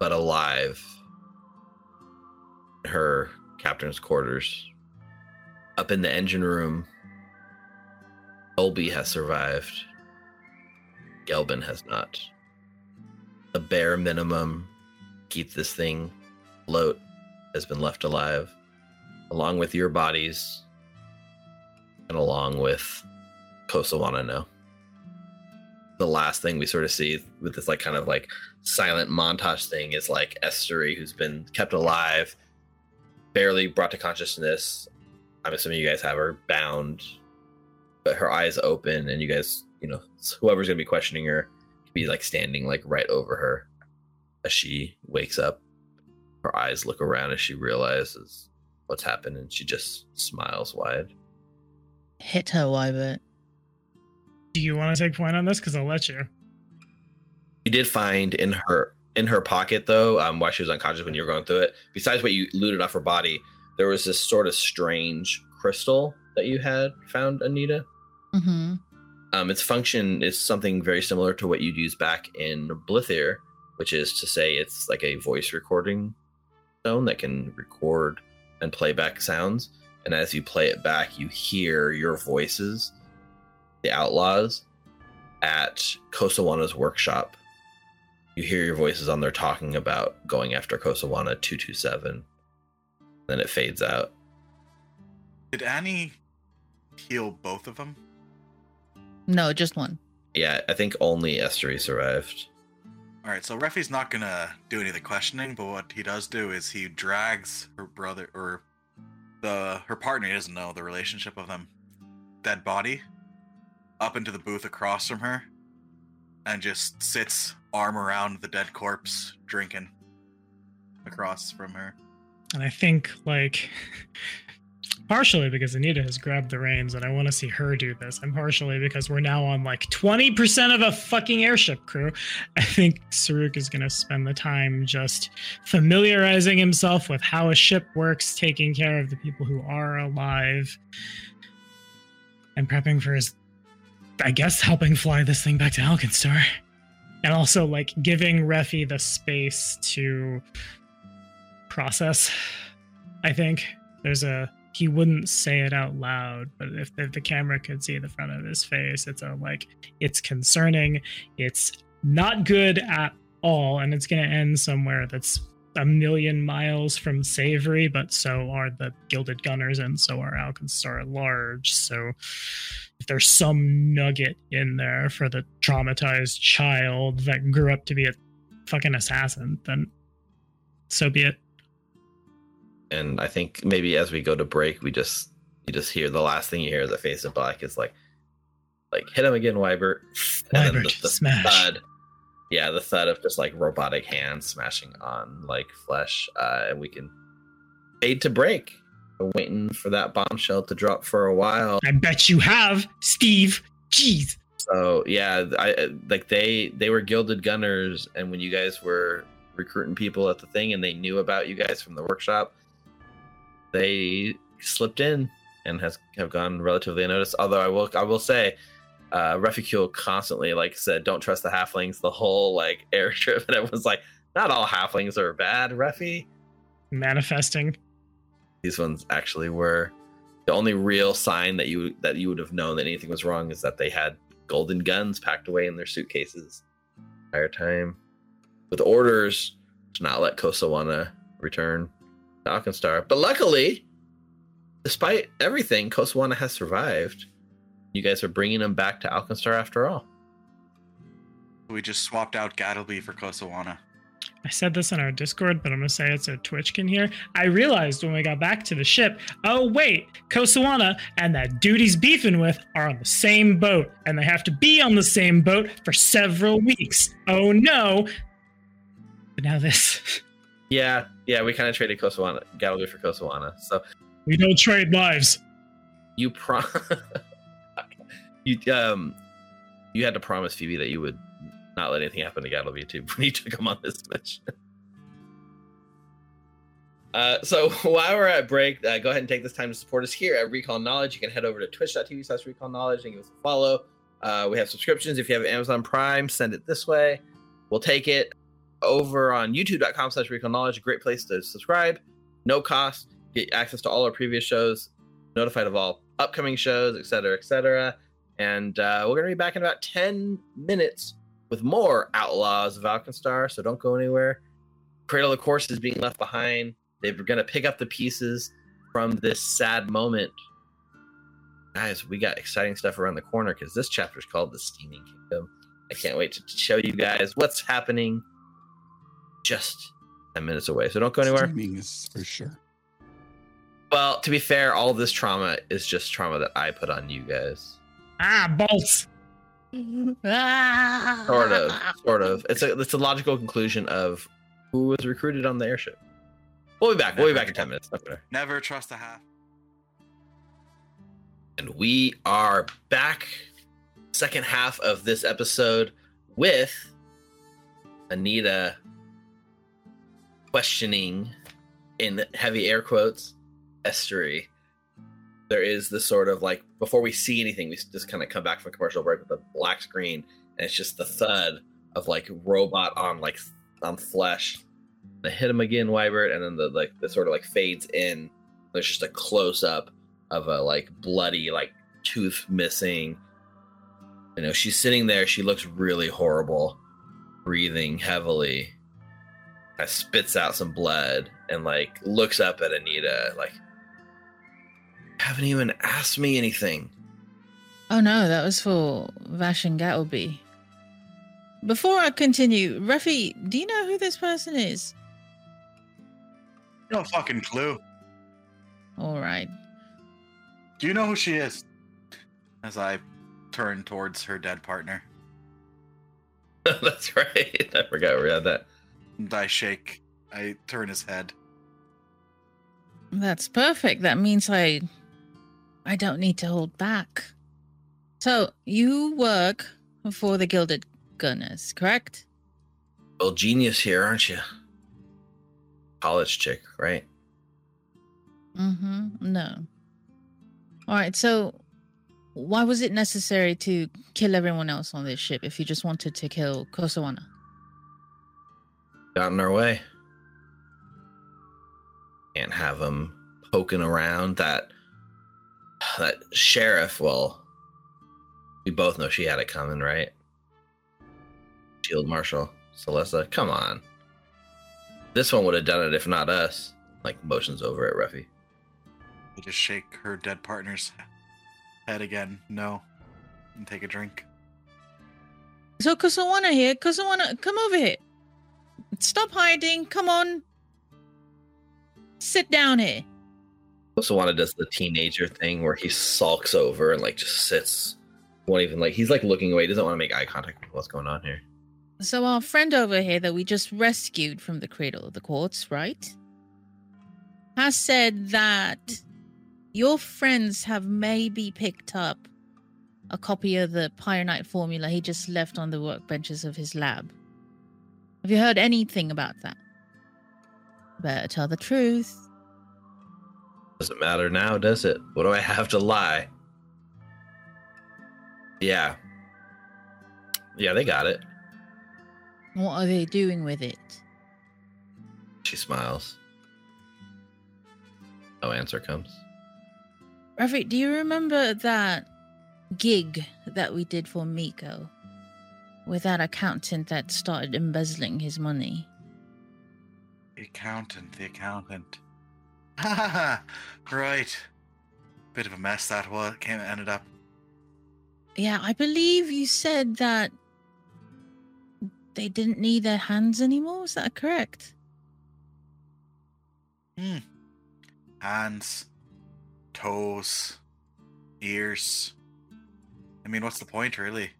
but alive her captain's quarters up in the engine room Dolby has survived. Gelbin has not. The bare minimum keep this thing afloat has been left alive, along with your bodies, and along with Kosowana no. The last thing we sort of see with this like kind of like silent montage thing is like Estery, who's been kept alive, barely brought to consciousness. I'm assuming you guys have her bound but her eyes open and you guys you know whoever's gonna be questioning her could be like standing like right over her as she wakes up her eyes look around as she realizes what's happened and she just smiles wide Hit her, Wybert. Do you want to take point on this? Because I'll let you. you did find in her in her pocket though um, while she was unconscious when you were going through it besides what you looted off her body there was this sort of strange crystal that you had found anita Mm-hmm. Um, its function is something very similar to what you'd use back in Blithir, which is to say it's like a voice recording stone that can record and play back sounds. And as you play it back, you hear your voices, the outlaws, at Kosowana's workshop. You hear your voices on there talking about going after Kosowana 227. Then it fades out. Did Annie heal both of them? No, just one. Yeah, I think only Estery survived. All right, so Refi's not gonna do any of the questioning, but what he does do is he drags her brother or the her partner. He doesn't know the relationship of them. Dead body up into the booth across from her, and just sits arm around the dead corpse, drinking across from her. And I think, like, partially because Anita has grabbed the reins and I want to see her do this, and partially because we're now on like 20% of a fucking airship crew. I think Saruk is going to spend the time just familiarizing himself with how a ship works, taking care of the people who are alive, and prepping for his, I guess, helping fly this thing back to Alkenstar. And also, like, giving Refi the space to process. I think there's a he wouldn't say it out loud, but if, if the camera could see the front of his face, it's a like it's concerning, it's not good at all, and it's gonna end somewhere that's a million miles from savory, but so are the Gilded Gunners and so are Alkenstar at large. So if there's some nugget in there for the traumatized child that grew up to be a fucking assassin, then so be it. And I think maybe as we go to break, we just you just hear the last thing you hear is the face of black is like like hit him again, Wybert. And then Wybert, smash. thud. Yeah, the thud of just like robotic hands smashing on like flesh. Uh and we can fade to break. Been waiting for that bombshell to drop for a while. I bet you have, Steve. Jeez. So yeah, I like they they were gilded gunners, and when you guys were recruiting people at the thing, and they knew about you guys from the workshop, they slipped in and has have gone relatively unnoticed. Although I will I will say, uh, Reficule constantly like said, "Don't trust the halflings." The whole like airstrip, and it was like, not all halflings are bad, Refi. Manifesting. These ones actually were. The only real sign that you that you would have known that anything was wrong is that they had golden guns packed away in their suitcases the entire time, with orders to not let Kosowana return to Alkenstar. But luckily, despite everything, Kosowana has survived. You guys are bringing him back to Alkenstar after all. We just swapped out Gattleby for Kosowana. I said this on our Discord, but I'm gonna say it so Twitch can hear. I realized when we got back to the ship, oh wait, Kosowana and that dude he's beefing with are on the same boat, and they have to be on the same boat for several weeks. Oh no! But now this, Yeah, yeah, we kind of traded Kosowana, Gattleby for Kosowana. So we don't trade lives. you prom you um you had to promise Phoebe that you would not let anything happen to Gattleby too when you took him on this mission. Uh, so while we're at break, uh, go ahead and take this time to support us here at Recall Knowledge. You can head over to twitch.tv slash recall knowledge and give us a follow. Uh, we have subscriptions. If you have Amazon Prime, send it this way. We'll take it over on youtube.com slash recall knowledge. A great place to subscribe. No cost. Get access to all our previous shows, notified of all upcoming shows, etc., etc. And uh, we're going to be back in about 10 minutes with more Outlaws of Alkenstar, so don't go anywhere. Cradle of Quartz is being left behind. They're going to pick up the pieces from this sad moment. Guys, we got exciting stuff around the corner because this chapter is called The Steaming Kingdom. I can't wait to show you guys what's happening just 10 minutes away. So don't go anywhere. Steaming is for sure. Well, to be fair, all this trauma is just trauma that I put on you guys. Ah, bolts. Ah. Sort of, sort of. It's a it's a logical conclusion of who was recruited on the airship. We'll be back. We'll be back in ten minutes. Okay. Never trust a half. And we are back. Second half of this episode with Anita questioning, in heavy air quotes, Estery. There is this sort of like before we see anything, we just kind of come back from commercial break with a black screen, and it's just the thud of like robot on like on flesh. They hit him again, Wybert, and then the like the sort of like fades in. There's just a close up of a like bloody like tooth missing. You know, she's sitting there. She looks really horrible, breathing heavily. I spits out some blood and like looks up at Anita like, haven't even asked me anything. Oh no, that was for Vashon Gattleby. Before I continue, Ruffy, do you know who this person is? No fucking clue. All right. Do you know who she is? As I turn towards her dead partner. That's right. I forgot we had that. And I shake. I turn his head. That's perfect. That means I I don't need to hold back. So, you work for the Gilded Gunners, correct? Well, genius here, aren't you? College chick, right? Mm-hmm. No. All right, so why was it necessary to kill everyone else on this ship if you just wanted to kill Kosowana? Got in our way. Can't have him poking around that that sheriff. Well, we both know she had it coming, right? Shield Marshal Celesta, come on. This one would have done it if not us. Like motions over at Ruffy. I just shake her dead partner's head again. No. And take a drink. So Kosowana here, Kosowana, come over here. Stop hiding. Come on. Sit down here. Also, wanted does the teenager thing where he sulks over and like just sits. Won't even like he's like looking away. He doesn't want to make eye contact with what's going on here. So our friend over here that we just rescued from the cradle of the Quartz, right? has said that your friends have maybe picked up a copy of the Pyronite formula he just left on the workbenches of his lab. Have you heard anything about that? Better tell the truth. Doesn't matter now, does it? What do I have to lie? Yeah. Yeah, they got it. What are they doing with it? She smiles. No answer comes. Rafi, do you remember that gig that we did for Miko? With that accountant that started embezzling his money? The accountant, the accountant. right. Bit of a mess that was. Came ended up. Yeah, I believe you said that they didn't need their hands anymore. Is that correct? Hmm. Hands, toes, ears. I mean, what's the point, really?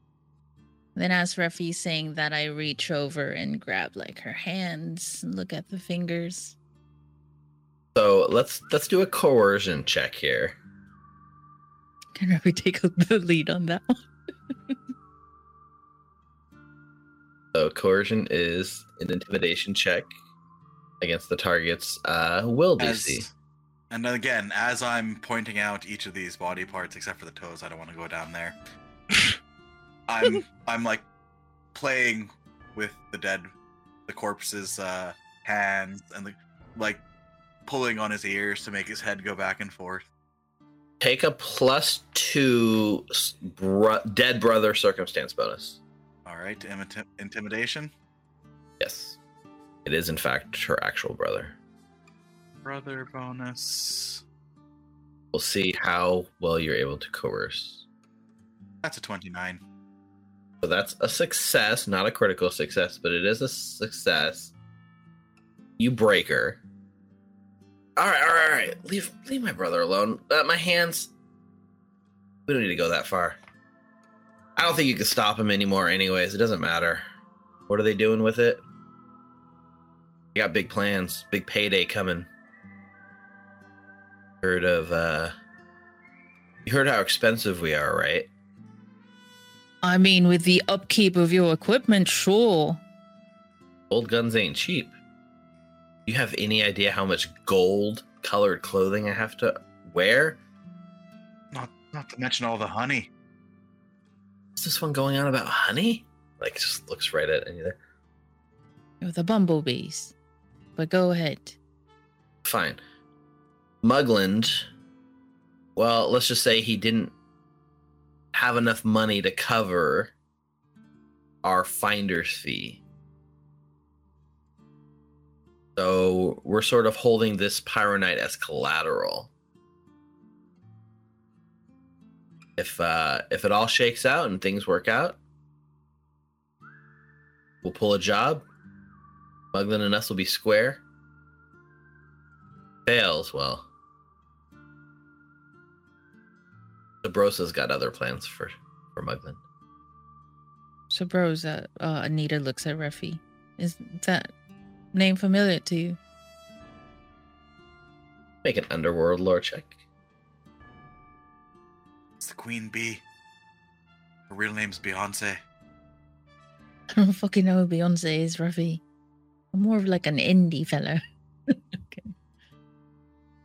Then as Ruffy saying that, I reach over and grab like her hands and look at the fingers. So let's let's do a coercion check here. Can Ruffy take the lead on that one? So coercion is an intimidation check against the target's uh, will DC. As, and again, as I'm pointing out each of these body parts, except for the toes, I don't want to go down there. I'm I'm like playing with the dead, the corpse's uh, hands, and the, like pulling on his ears to make his head go back and forth. Take a plus two s- bro- dead brother circumstance bonus. All right, imiti- intimidation, Yes, it is in fact her actual brother. brother bonus. We'll see how well you're able to coerce. That's a twenty-nine. So that's a success, not a critical success, but it is a success. You break her. All right, all right, all right. Leave, leave my brother alone. Uh, my hands. We don't need to go that far. I don't think you can stop him anymore. Anyways, it doesn't matter. What are they doing with it? They got big plans, big payday coming. Heard of? uh You heard how expensive we are, right? I mean, with the upkeep of your equipment, sure. Old guns ain't cheap. You have any idea how much gold colored clothing I have to wear? Not not to mention all the honey. Is this one going on about honey? Like, just looks right at Anita. With the bumblebees. But go ahead. Fine. Mugland, well, let's just say he didn't have enough money to cover our finder's fee. So we're sort of holding this pyronite as collateral. If uh if it all shakes out and things work out, we'll pull a job. Mugland and us will be square. Fails, well. Sabrosa's got other plans for for Mugland. So, bros, uh, Anita looks at Ruffy. Is that name familiar to you? Make an underworld lore check. It's the queen bee. Her real name's Beyonce. I don't fucking know who Beyonce is, Ruffy. I'm more of like an indie fella. okay.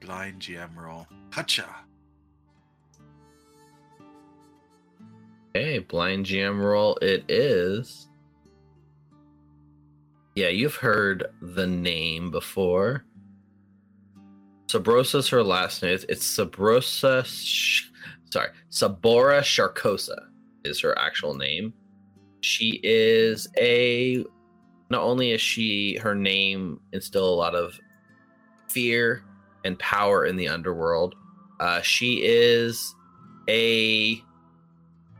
Blind GM roll. Gotcha. Okay, blind GM roll it is. Yeah, you've heard the name before. Sabrosa's her last name. It's, it's Sabrosa. Sh- sorry, Sabora Sharkosa is her actual name. She is a. Not only is she her name instill a lot of fear and power in the underworld, uh, she is a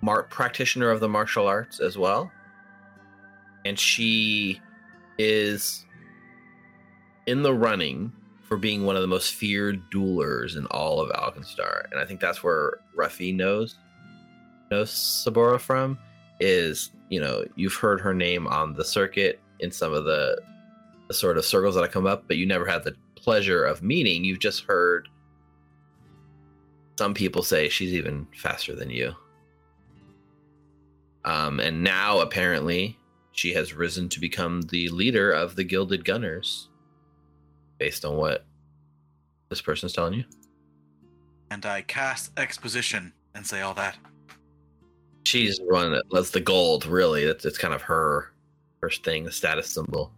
mar- practitioner of the martial arts as well, and she is in the running for being one of the most feared duelers in all of Alkenstar, and I think that's where Ruffy knows knows Sabora from. Is you know you've heard her name on the circuit in some of the, the sort of circles that I come up, but you never had the pleasure of meeting. You've just heard some people say she's even faster than you. Um, and now apparently she has risen to become the leader of the Gilded Gunners, based on what this person's telling you. And I cast exposition and say all that. She's the one that that's the gold, really. That's it's kind of her first thing, the status symbol.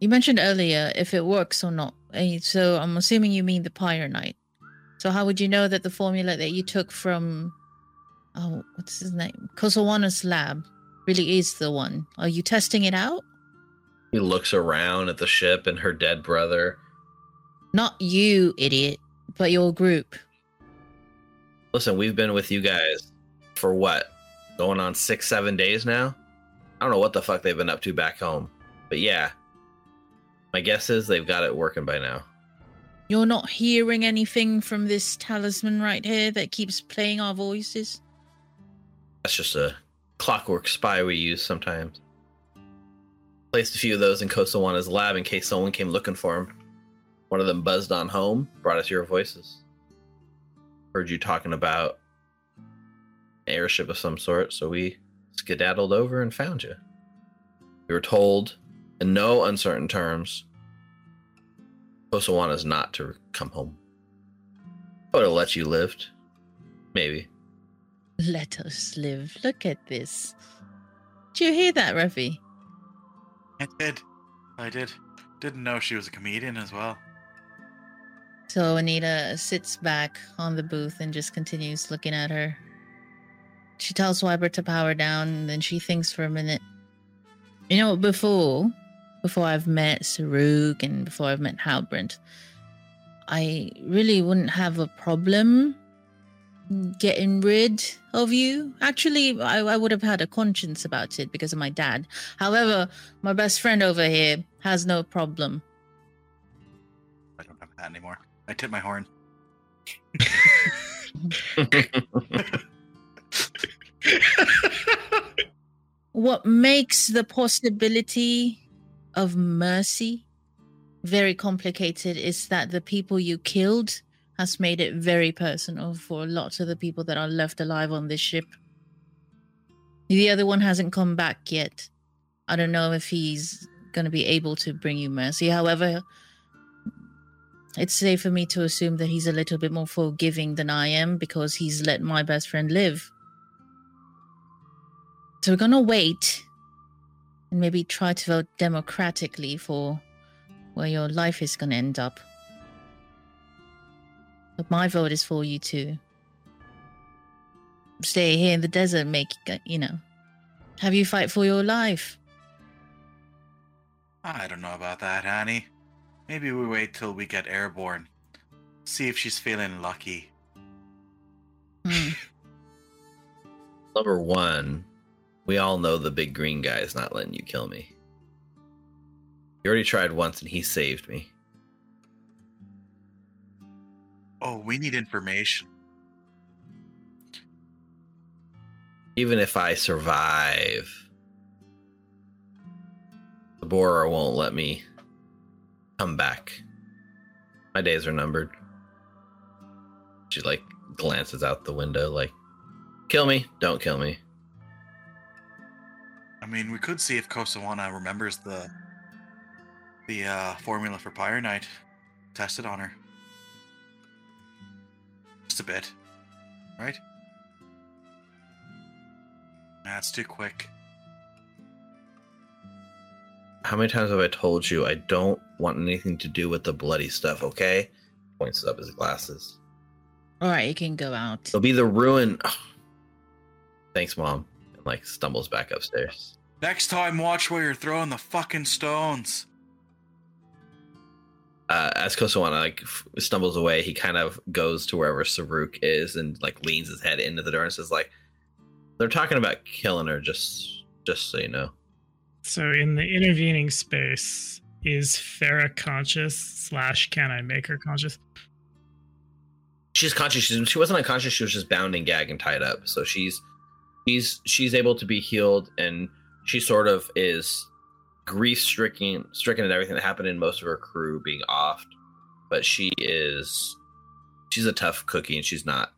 You mentioned earlier if it works or not. eh, So I'm assuming you mean the Pyronite. So how would you know that the formula that you took from oh what's his name? Kosowana's lab really is the one? Are you testing it out? He looks around at the ship and her dead brother. Not you, idiot, but your group. Listen, we've been with you guys for what? Going on six, seven days now? I don't know what the fuck they've been up to back home. But yeah. My guess is they've got it working by now. You're not hearing anything from this talisman right here that keeps playing our voices? That's just a clockwork spy we use sometimes. Placed a few of those in Kosowana's lab in case someone came looking for him. One of them buzzed on home, brought us your voices. Heard you talking about an airship of some sort, so we skedaddled over and found you. We were told, in no uncertain terms, Kosowana's not to come home. I would have let you live. Maybe. Let us live. Look at this. Do you hear that, Ruffy? I did. I did. Didn't know she was a comedian as well. So Anita sits back on the booth and just continues looking at her. She tells Wyber to power down, and then she thinks for a minute. You know, before, before I've met Saruk and before I've met Halbrand, I really wouldn't have a problem getting rid of you. Actually, I, I would have had a conscience about it because of my dad. However, my best friend over here has no problem. I don't have that anymore. I tip my horn. what makes the possibility of mercy very complicated is that the people you killed has made it very personal for lots of the people that are left alive on this ship. The other one hasn't come back yet. I don't know if he's going to be able to bring you mercy. However, it's safe for me to assume that he's a little bit more forgiving than I am because he's let my best friend live. So we're gonna wait and maybe try to vote democratically for where your life is gonna end up. But my vote is for you to stay here in the desert, make you know, have you fight for your life. I don't know about that, Annie. Maybe we wait till we get airborne. See if she's feeling lucky. Hmm. Number one, we all know the big green guy is not letting you kill me. You already tried once and he saved me. Oh, we need information. Even if I survive, the Borer won't let me come back. My days are numbered. She like glances out the window, like, kill me, don't kill me. I mean, we could see if Kosowana remembers the the uh, formula for Pyronite. Test it on her. Just a bit, right? That's too quick. How many times have I told you I don't want anything to do with the bloody stuff, okay? Points up his glasses. All right, you can go out. It'll be the ruin. Thanks, mom. And like stumbles back upstairs. Next time, watch where you're throwing the fucking stones. Uh, as Kosowana like f- stumbles away, he kind of goes to wherever Saruk is and like leans his head into the door and says, "Like, they're talking about killing her. Just, just so you know." So in the intervening space, is Farah conscious slash can I make her conscious? She's conscious. She's, she wasn't unconscious. She was just bound and gagged and tied up. So she's, she's, she's able to be healed, and she sort of is grief stricken stricken at everything that happened and most of her crew being offed. But she is she's a tough cookie and she's not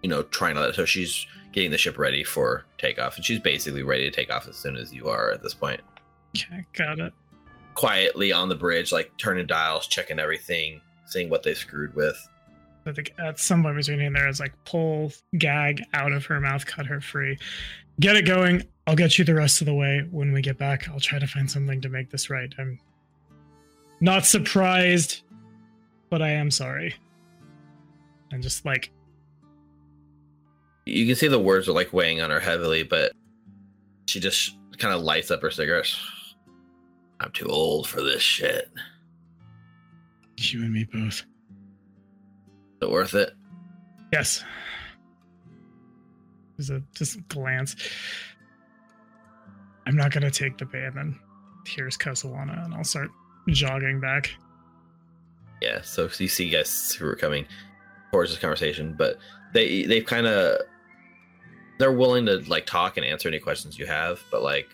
you know trying to let so she's getting the ship ready for takeoff and she's basically ready to take off as soon as you are at this point. Okay, got it. Quietly on the bridge, like turning dials, checking everything, seeing what they screwed with. I think at some point between in there is like pull gag out of her mouth, cut her free. Get it going. I'll get you the rest of the way. When we get back, I'll try to find something to make this right. I'm not surprised, but I am sorry. And just like You can see the words are like weighing on her heavily, but she just kind of lights up her cigarette. I'm too old for this shit. you and me both. Is it worth it? Yes. Just a just glance. I'm not gonna take the bait. And then here's Kosowana, and I'll start jogging back. Yeah, so you see guys who are coming towards this conversation, but they they've kind of they're willing to like talk and answer any questions you have, but like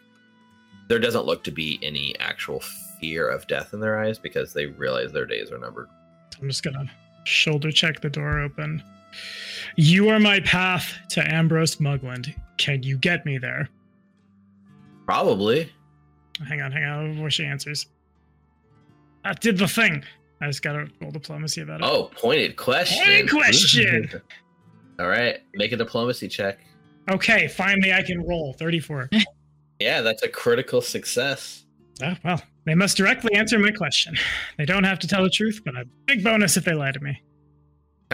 there doesn't look to be any actual fear of death in their eyes because they realize their days are numbered. I'm just gonna shoulder check the door open. You are my path to Ambrose Mugland. Can you get me there? Probably. Hang on, hang on before she answers. I did the thing. I just gotta roll diplomacy about it. Oh, pointed question. Pointed question. All right, make a diplomacy check. Okay, finally I can roll. 34. Yeah, that's a critical success. Oh, well, they must directly answer my question. They don't have to tell the truth, but a big bonus if they lie to me.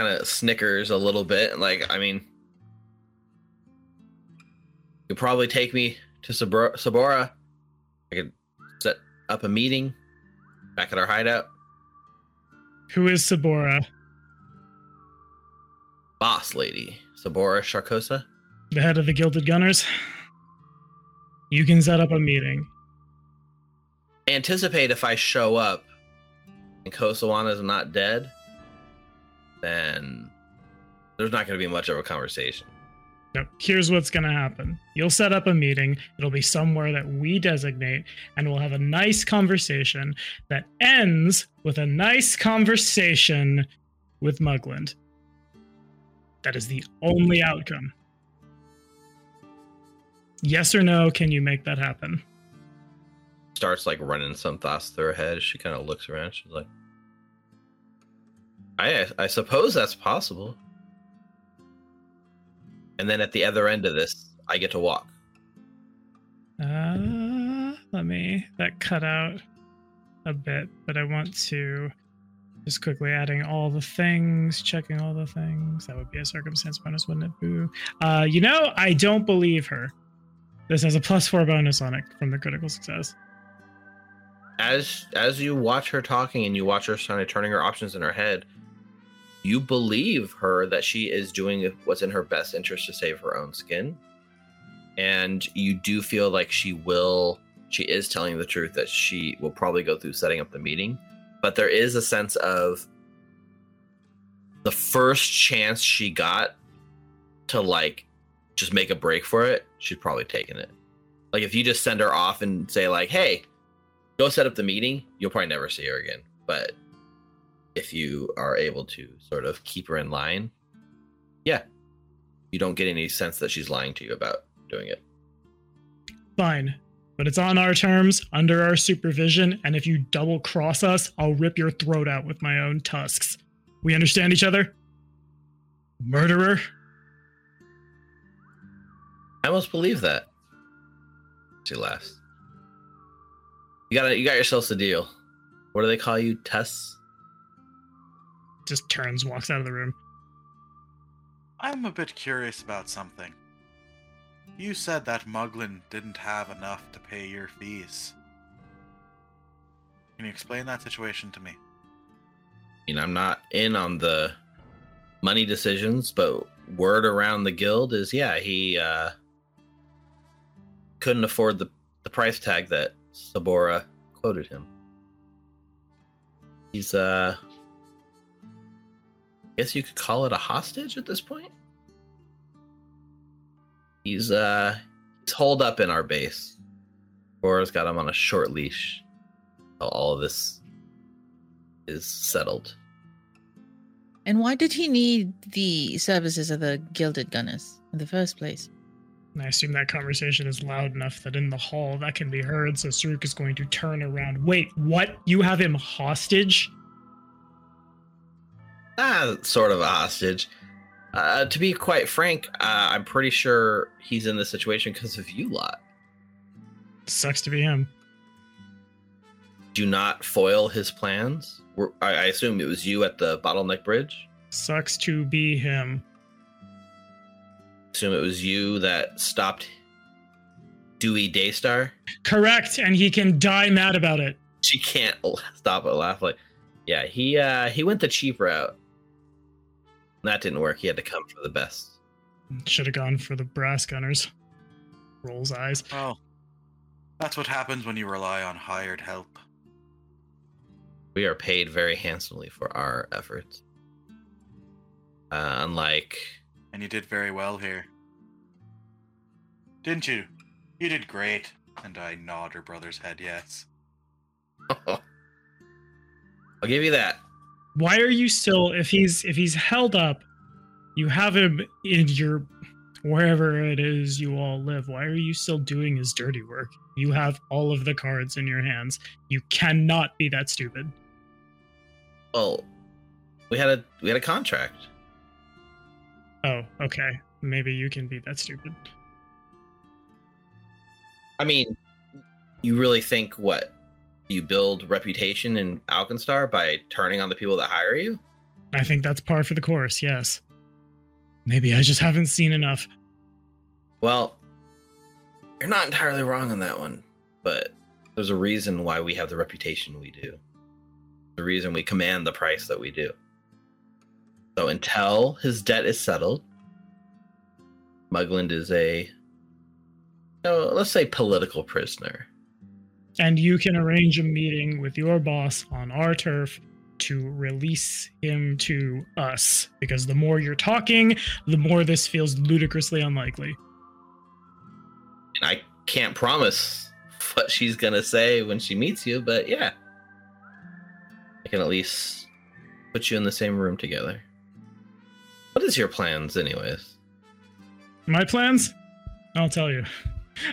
Kind of snickers a little bit. Like, I mean, you probably take me to Sabor- Sabora. I could set up a meeting back at our hideout. Who is Sabora? Boss lady, Sabora Sharkosa. The head of the Gilded Gunners? You can set up a meeting. Anticipate if I show up and Kosowana is not dead, then there's not going to be much of a conversation. No, here's what's going to happen. You'll set up a meeting. It'll be somewhere that we designate, and we'll have a nice conversation that ends with a nice conversation with Mugland. That is the only outcome. Yes or no, can you make that happen? starts like running some thoughts through her head. She kind of looks around. She's like, I I suppose that's possible. And then at the other end of this, I get to walk. Uh, let me, that cut out a bit, but I want to just quickly adding all the things, checking all the things. That would be a circumstance bonus, wouldn't it? Boo. Uh, you know, I don't believe her. This has a plus four bonus on it from the critical success. As as you watch her talking and you watch her kind of turning her options in her head, you believe her that she is doing what's in her best interest to save her own skin. And you do feel like she will she is telling the truth that she will probably go through setting up the meeting. But there is a sense of the first chance she got to like just make a break for it, she's probably taken it. Like if you just send her off and say like, "Hey, go set up the meeting," you'll probably never see her again. But if you are able to sort of keep her in line, yeah, you don't get any sense that she's lying to you about doing it. Fine. But it's on our terms, under our supervision, and if you double cross us, I'll rip your throat out with my own tusks. We understand each other? Murderer? I almost believe that. She laughs. You got you got yourselves a deal. What do they call you, Tess? Just turns, walks out of the room. I'm a bit curious about something. You said that Muglin didn't have enough to pay your fees. Can you explain that situation to me? I mean, I'm not in on the money decisions, but word around the guild is yeah, he uh couldn't afford the, the price tag that Sabora quoted him. He's uh guess you could call it a hostage at this point. He's uh he's holed up in our base. Gora's got him on a short leash. While all of this is settled. And why did he need the services of the Gilded Gunners in the first place? I assume that conversation is loud enough that in the hall that can be heard. So Saruk is going to turn around. Wait, what? You have him hostage? Ah, sort of a hostage. Uh, to be quite frank, uh, I'm pretty sure he's in this situation because of you lot. Sucks to be him. Do not foil his plans. We're, I, I assume it was you at the bottleneck bridge. Sucks to be him. Assume it was you that stopped Dewey Daystar. Correct, and he can die mad about it. She can't stop it laugh like, yeah. He uh he went the cheap route. That didn't work. He had to come for the best. Should have gone for the brass gunners. Rolls eyes. Oh. That's what happens when you rely on hired help. We are paid very handsomely for our efforts. Uh, unlike And you did very well here. Didn't you? You did great. And I nod her brother's head, yes. I'll give you that. Why are you still if he's if he's held up, you have him in your wherever it is you all live. Why are you still doing his dirty work? You have all of the cards in your hands. You cannot be that stupid. Well, we had a we had a contract. Oh, okay. Maybe you can be that stupid. I mean, you really think what you build reputation in Alkenstar by turning on the people that hire you? I think that's par for the course, yes. Maybe I just haven't seen enough. Well, you're not entirely wrong on that one, but there's a reason why we have the reputation we do. The reason we command the price that we do. So until his debt is settled, Mugland is a, let's say, political prisoner. And you can arrange a meeting with your boss on our turf to release him to us. Because the more you're talking, the more this feels ludicrously unlikely. And I can't promise what she's gonna say when she meets you, but yeah, I can at least put you in the same room together. What is your plans, anyways? My plans? I'll tell you.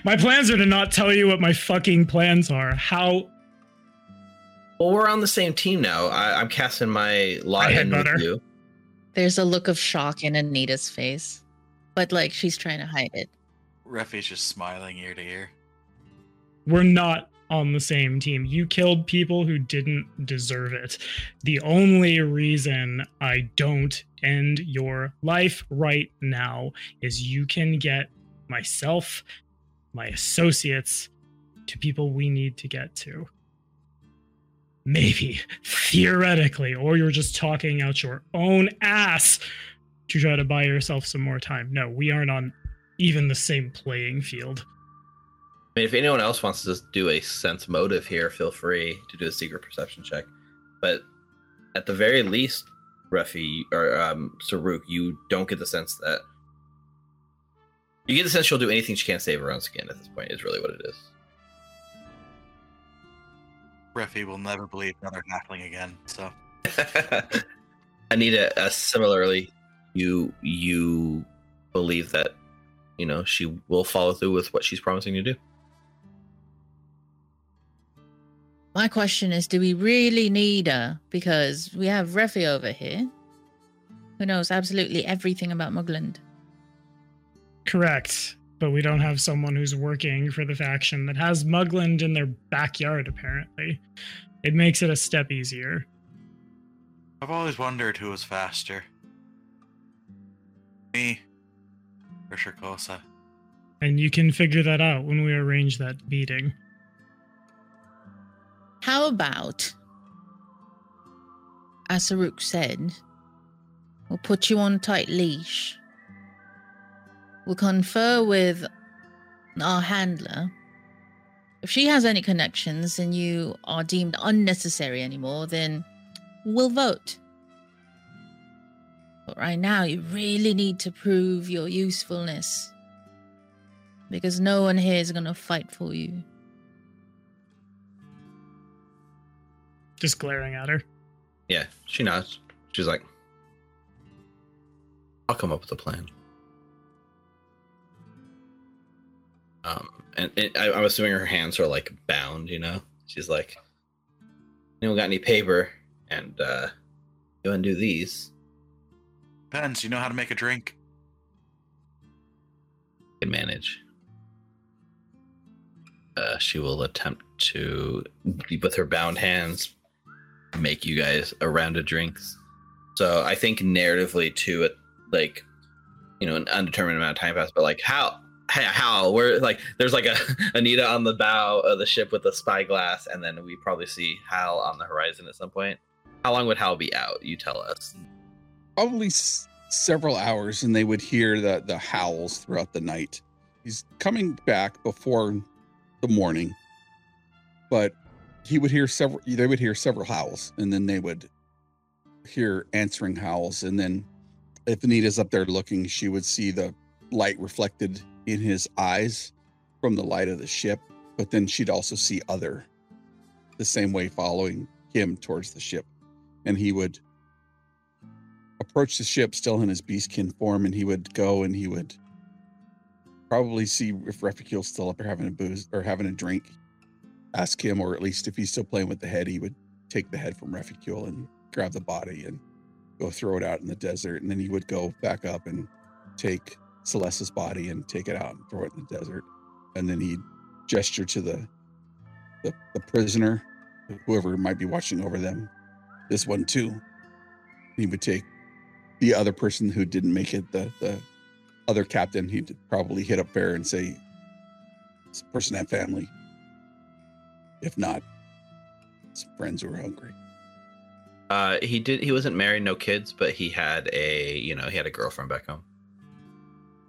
My plans are to not tell you what my fucking plans are. How Well, we're on the same team now. I, I'm casting my lot I in with you. There's a look of shock in Anita's face, but like she's trying to hide it. Refi's just smiling ear to ear. we're not on the same team. You killed people who didn't deserve it. The only reason I don't end your life right now is you can get myself, my associates, to people we need to get to. Maybe, theoretically, or you're just talking out your own ass to try to buy yourself some more time. No, we aren't on even the same playing field. I mean, if anyone else wants to do a sense motive here, feel free to do a secret perception check. But at the very least, Refi or um, Saruk, you don't get the sense that you get the sense she'll do anything she can to save her own skin. At this point, is really what it is. Refi will never believe another halfling again, so. Anita, uh, similarly, you you believe that you know she will follow through with what she's promising to do. My question is, do we really need her? Because we have Refi over here, who knows absolutely everything about Mugland. Correct. But we don't have someone who's working for the faction that has Mugland in their backyard, apparently. It makes it a step easier. I've always wondered who was faster. Me or Shirkosa. And you can figure that out when we arrange that meeting. How about, as Saruk said, we'll put you on a tight leash. We'll confer with our handler. If she has any connections and you are deemed unnecessary anymore, then we'll vote. But right now, you really need to prove your usefulness. Because no one here is going to fight for you. Just glaring at her. Yeah, she nods. She's like, I'll come up with a plan. Um, and it, I, I'm assuming her hands are like bound, you know? She's like, anyone got any paper? And, uh, you undo these, Depends. You know how to make a drink. can manage. Uh, she will attempt to, with her bound hands, make you guys a round of drinks. So I think narratively, too, it like, you know, an undetermined amount of time passed, but like, how, how, we're like, there's like a Anita on the bow of the ship with a spyglass, and then we probably see Hal on the horizon at some point. How long would Hal be out? You tell us. Probably s- several hours, and they would hear the the howls throughout the night. He's coming back before the morning, but he would hear several. They would hear several howls, and then they would hear answering howls, and then if Anita's up there looking, she would see the light reflected in his eyes from the light of the ship, but then she'd also see other the same way following him towards the ship. And he would approach the ship still in his beastkin form, and he would go and he would probably see if Refucule's still up there having a booze or having a drink. Ask him, or at least if he's still playing with the head, he would take the head from Refucule and grab the body and go throw it out in the desert. And then he would go back up and take Celeste's body and take it out and throw it in the desert. And then he'd gesture to the the, the prisoner, whoever might be watching over them, this one too. He would take the other person who didn't make it, the the other captain, he'd probably hit up there and say, This person had family. If not, some friends who are hungry. Uh, he did. He wasn't married, no kids, but he had a, you know, he had a girlfriend back home.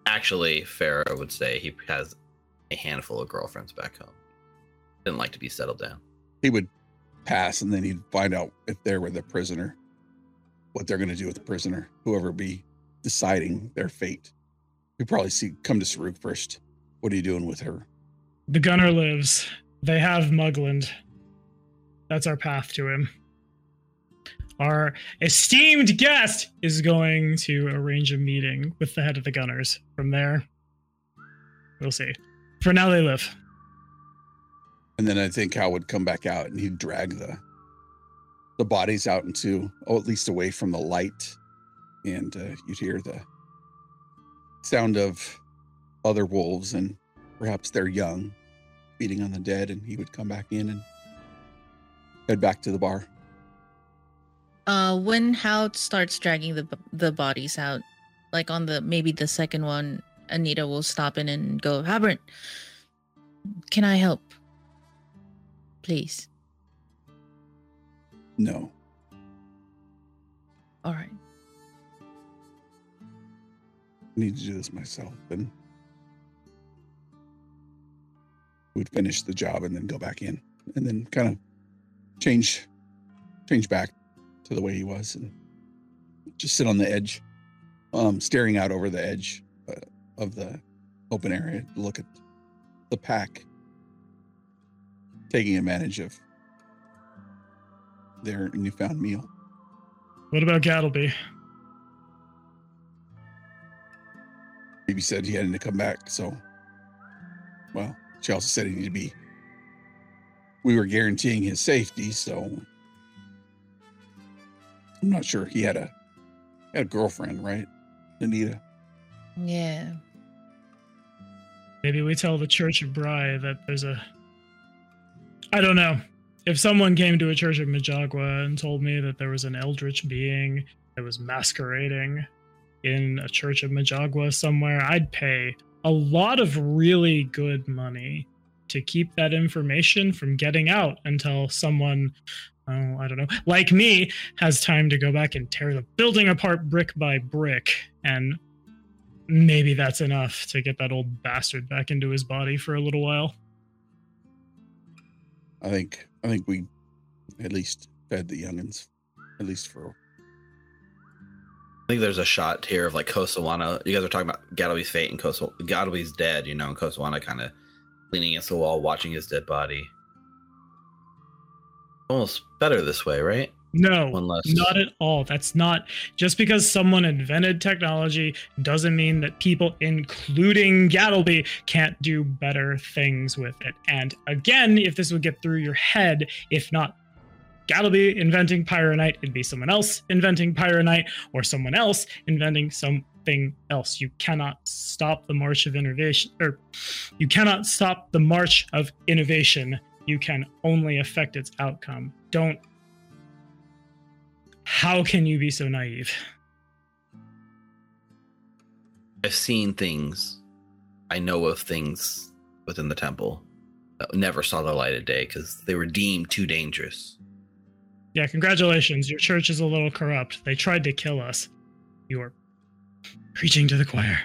Actually, Farah would say he has a handful of girlfriends back home. Didn't like to be settled down. He would pass and then he'd find out if they're with the prisoner, what they're gonna do with the prisoner, whoever be deciding their fate. He'd probably see come to Saruk first. What are you doing with her? The gunner lives. They have Mugland. That's our path to him. Our esteemed guest is going to arrange a meeting with the head of the gunners. From there, we'll see. For now, they live. And then I think Hal would come back out and he'd drag the the bodies out into, oh, at least away from the light, and uh, you'd hear the sound of other wolves and perhaps they're young, feeding on the dead, and he would come back in and head back to the bar. Uh, when Hal starts dragging the the bodies out, like on the maybe the second one, Anita will stop in and go, Habrant, can I help? Please. No, All right. I need to do this myself. And would finish the job and then go back in, and then kind of change, change back to the way he was, and just sit on the edge, um, staring out over the edge uh, of the open area to look at the pack, taking advantage of their newfound meal. What about Gattleby? Phoebe said he had to come back, so well, she also said he needed to be we were guaranteeing his safety, so I'm not sure he had a had a girlfriend, right? Anita. Yeah. Maybe we tell the Church of Brigh that there's a. I don't know. If someone came to a church of Majagua and told me that there was an eldritch being that was masquerading in a church of Majagua somewhere, I'd pay a lot of really good money to keep that information from getting out until someone, oh, I don't know, like me, has time to go back and tear the building apart brick by brick and maybe that's enough to get that old bastard back into his body for a little while. I think I think we at least fed the youngins, at least for I think there's a shot here of like Kosowana. You guys are talking about Gattleby's fate and Kosa. Gattleby's dead, you know, and Kosowana kind of leaning against the wall, watching his dead body. Almost better this way, right? No, not at all. That's not just because someone invented technology doesn't mean that people, including Gattleby, can't do better things with it. And again, if this would get through your head, if not Gattleby inventing Pyronite, it'd be someone else inventing Pyronite or someone else inventing something else. You cannot stop the march of innovation, or you cannot stop the march of innovation. You can only affect its outcome. Don't how can you be so naive? I've seen things. I know of things within the temple that never saw the light of day because they were deemed too dangerous. Yeah, congratulations. Your church is a little corrupt. They tried to kill us. You are preaching to the choir.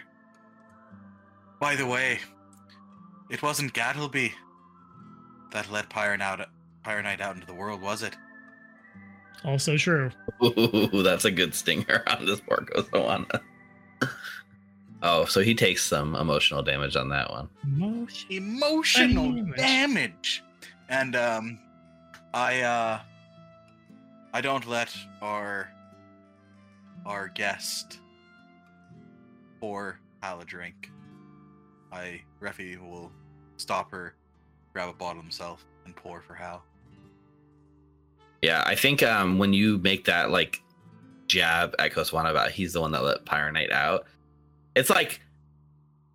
By the way, it wasn't Gattleby that let Pyron out, Pyronite out into the world, was it? Also true. Ooh, that's a good stinger on this poor Kosowana. oh, so he takes some emotional damage on that one. Motion. Emotional Damage. damage. And um I uh I don't let our our guest pour Hal a drink. I Refi will stop her, grab a bottle himself, and pour for Hal. Yeah, I think um, when you make that like jab at Kosowana about he's the one that let Pyronite out, it's like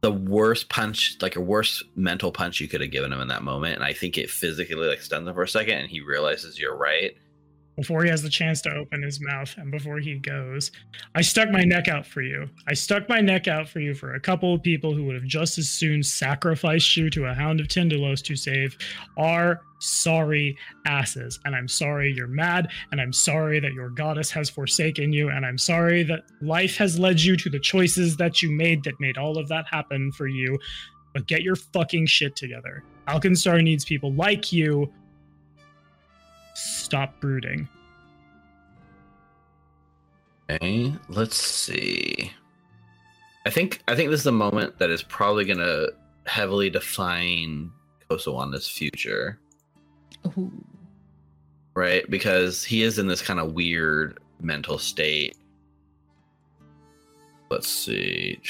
the worst punch, like a worst mental punch you could have given him in that moment. And I think it physically like stuns him for a second, and he realizes you're right. Before he has the chance to open his mouth and before he goes, I stuck my neck out for you. I stuck my neck out for you for a couple of people who would have just as soon sacrificed you to a hound of Tindalos to save our sorry asses. And I'm sorry you're mad, and I'm sorry that your goddess has forsaken you, and I'm sorry that life has led you to the choices that you made that made all of that happen for you. But get your fucking shit together. Alkenstar needs people like you. Stop brooding. Okay, let's see. I think I think this is the moment that is probably gonna heavily define Kosowana's future. Ooh. right? Because he is in this kind of weird mental state. Let's see.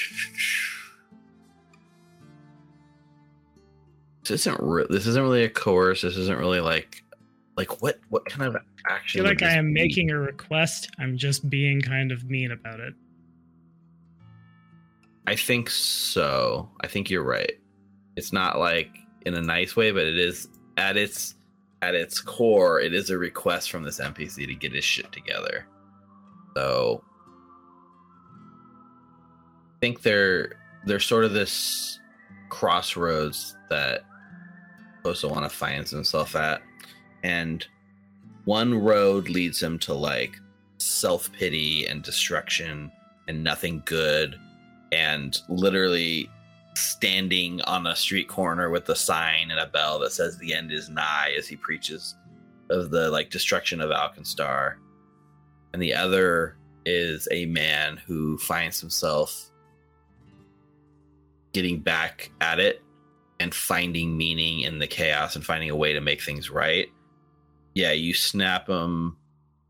This isn't re- this isn't really a course. This isn't really like like what what kind of I action? feel like I am be? making a request. I'm just being kind of mean about it. I think so. I think you're right. It's not like in a nice way, but it is at its at its core, it is a request from this NPC to get his shit together. So I think they're they're sort of this crossroads that Kosowana finds himself at. And one road leads him to like self pity and destruction and nothing good and literally standing on a street corner with a sign and a bell that says the end is nigh as he preaches of the like destruction of Alkenstar. And the other is a man who finds himself getting back at it and finding meaning in the chaos and finding a way to make things right. Yeah, you snap him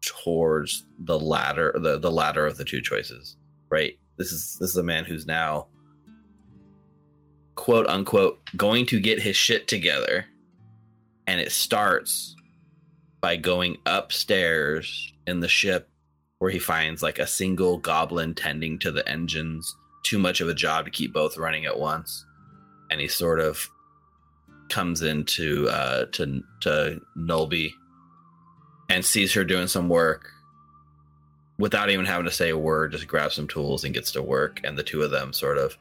towards the latter the, the latter of the two choices. Right? This is this is a man who's now quote unquote going to get his shit together and it starts by going upstairs in the ship where he finds like a single goblin tending to the engines too much of a job to keep both running at once and he sort of comes into uh to to Nulby and sees her doing some work without even having to say a word just grabs some tools and gets to work and the two of them sort of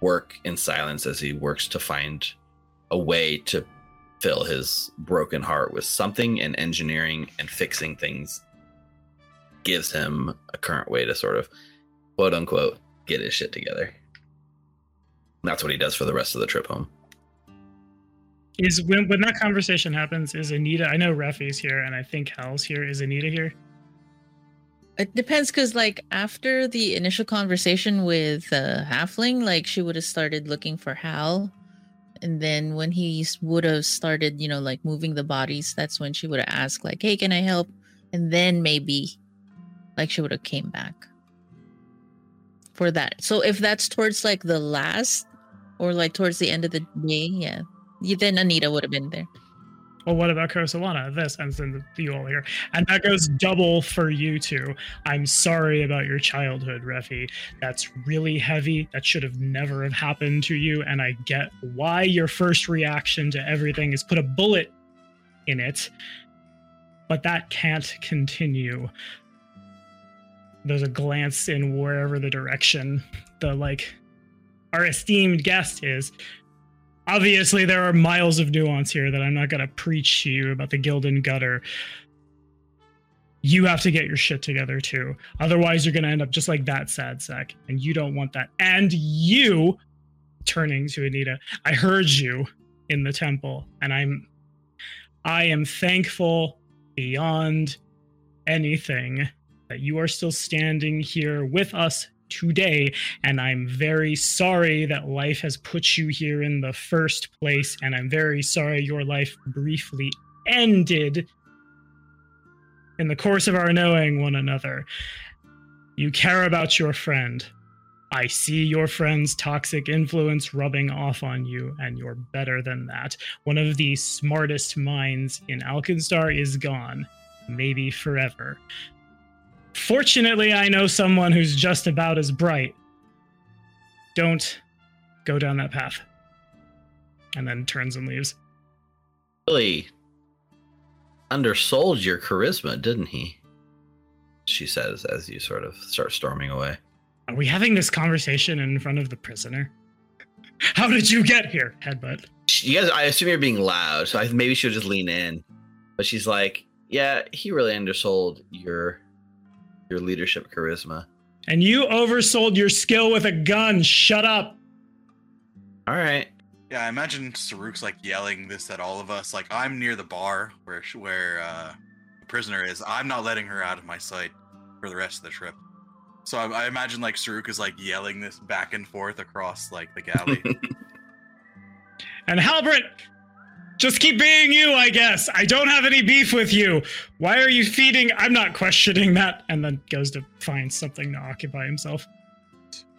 work in silence as he works to find a way to fill his broken heart with something and engineering and fixing things gives him a current way to sort of quote unquote get his shit together. That's what he does for the rest of the trip home. Is when when that conversation happens, is Anita? I know Refi's here, and I think Hal's here. Is Anita here? It depends because, like, after the initial conversation with uh, Halfling, like, she would have started looking for Hal and then when he would have started, you know, like moving the bodies, that's when she would have asked, like, "Hey, can I help?" And then maybe, like, she would have came back for that. So if that's towards like the last, or like towards the end of the day, yeah, then Anita would have been there. Well, what about Kosowana? This ends in the you all here. And that goes double for you two. I'm sorry about your childhood, Refi. That's really heavy. That should have never have happened to you. And I get why your first reaction to everything is put a bullet in it. But that can't continue. There's a glance in wherever the direction the like our esteemed guest is obviously there are miles of nuance here that I'm not going to preach to you about the Gildan gutter. You have to get your shit together too. Otherwise, you're going to end up just like that sad sack. And you don't want that. And you, turning to Anita, I heard you in the temple. And I'm, I am thankful beyond anything that you are still standing here with us today and I'm very sorry that life has put you here in the first place, and I'm very sorry your life briefly ended in the course of our knowing one another. You care about your friend. I see your friend's toxic influence rubbing off on you, and you're better than that. One of the smartest minds in Alkenstar is gone, maybe forever. Fortunately, I know someone who's just about as bright. Don't go down that path. And then turns and leaves. Really undersold your charisma, didn't he? She says as you sort of start storming away. Are we having this conversation in front of the prisoner? How did you get here, headbutt? You guys, I assume you're being loud, so I maybe she'll just lean in. But she's like, "Yeah, he really undersold your your leadership charisma." And you oversold your skill with a gun. Shut up. All right. Yeah, I imagine Saruk's like yelling this at all of us. Like I'm near the bar where where uh, the prisoner is. I'm not letting her out of my sight for the rest of the trip. So I, I imagine like Saruk is like yelling this back and forth across like the galley. And Halbert, just keep being you, I guess. I don't have any beef with you. Why are you feeding? I'm not questioning that. And then goes to find something to occupy himself.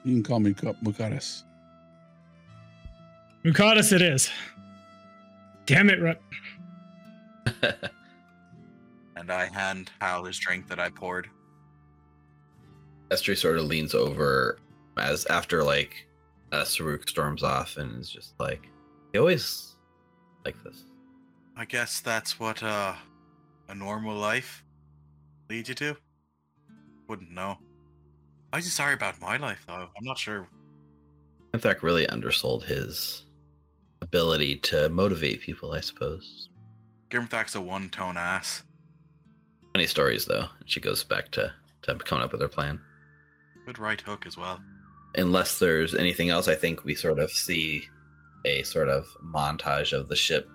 You can call me Muka- Mukadas. Mukadas it is. Damn it, Rut. and I hand Hal his drink that I poured. Estri sort of leans over as after like uh, Saruk storms off and is just like, "He always like this." I guess that's what uh, a normal life leads you to. Wouldn't know. I'm just sorry about my life though. I'm not sure. Anthrak really undersold his ability to motivate people, I suppose. Grimthak's a one-tone ass. Funny stories though. She goes back to to coming up with her plan. Good right hook as well. Unless there's anything else, I think we sort of see a sort of montage of the ship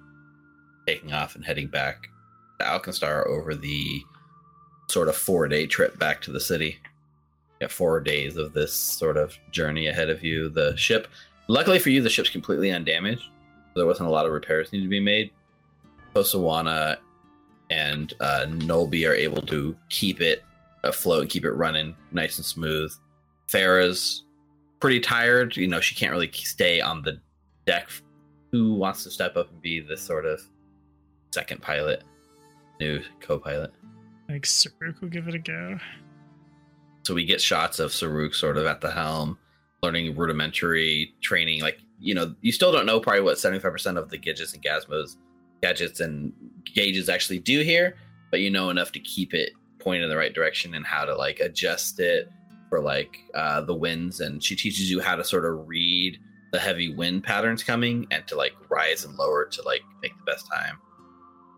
taking off and heading back to Alkenstar over the sort of four day trip back to the city. You have four days of this sort of journey ahead of you. The ship, luckily for you, the ship's completely undamaged. There wasn't a lot of repairs need to be made. Kosowana and uh, Nolby are able to keep it afloat, keep it running nice and smooth. Farah's pretty tired. You know, she can't really stay on the deck. Who wants to step up and be the sort of second pilot, new co-pilot? Like, Saruk will give it a go. So we get shots of Saruk sort of at the helm, learning rudimentary training. Like, you know, you still don't know probably what 75% of the gadgets and Gasmos gadgets and gauges actually do here, but you know enough to keep it pointed in the right direction and how to like adjust it for like uh, the winds. And she teaches you how to sort of read the heavy wind patterns coming and to like rise and lower to like make the best time.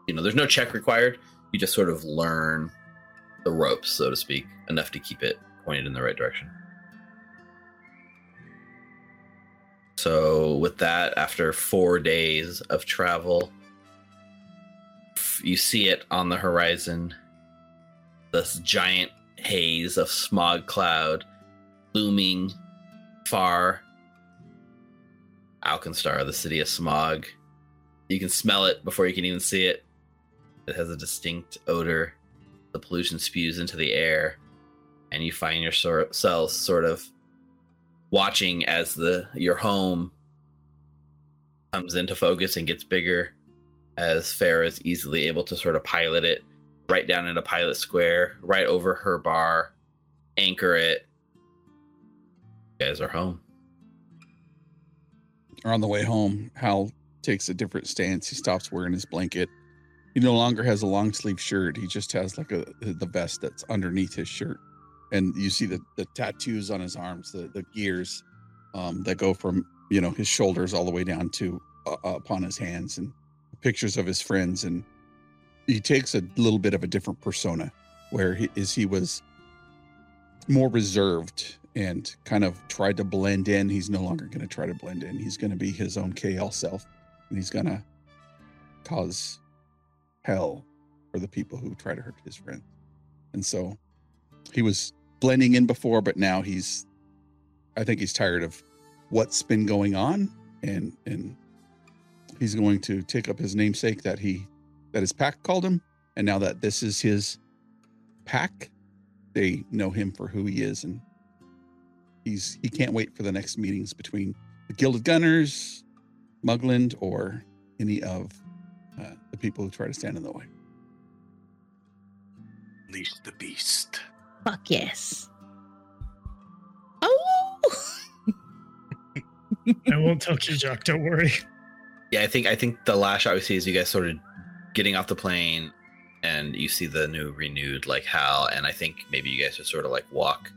You know, there's no check required. You just sort of learn the ropes, so to speak, enough to keep it pointed in the right direction. So, with that, after four days of travel, you see it on the horizon this giant haze of smog cloud looming far. Alkenstar, the city of smog. You can smell it before you can even see it. It has a distinct odor. The pollution spews into the air, and you find yourselves sort of watching as the your home comes into focus and gets bigger as Farah is easily able to sort of pilot it right down into Pilot Square, right over her bar, anchor it. You guys are home. Or on the way home, Hal takes a different stance. He stops wearing his blanket. He no longer has a long sleeve shirt. He just has like a the vest that's underneath his shirt. And you see the, the tattoos on his arms, the, the gears um, that go from, you know, his shoulders all the way down to uh, upon his hands and pictures of his friends. And he takes a little bit of a different persona where he is he was more reserved and kind of tried to blend in. He's no longer going to try to blend in. He's going to be his own KL self and he's going to cause hell for the people who try to hurt his friends. And so he was blending in before, but now he's, I think he's tired of what's been going on and, and he's going to take up his namesake that he, that his pack called him. And now that this is his pack, they know him for who he is. And he's, he can't wait for the next meetings between the Gilded Gunners, Mugland, or any of uh, the people who try to stand in the way. Unleash the beast. Fuck yes. Oh! I won't tell Kijak, don't worry. Yeah, I think I think the last shot we see is you guys sort of getting off the plane, and you see the new renewed like Hal, and I think maybe you guys just sort of like walk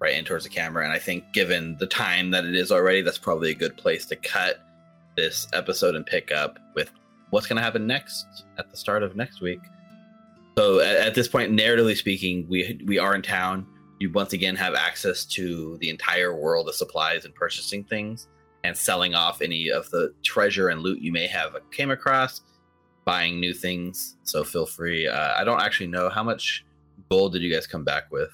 right in towards the camera. And I think given the time that it is already, that's probably a good place to cut this episode and pick up with what's going to happen next at the start of next week. So at, at, this point, narratively speaking, we we are in town. You once again have access to the entire world of supplies and purchasing things and selling off any of the treasure and loot you may have came across, buying new things. So feel free. Uh, I don't actually know how much gold did you guys come back with.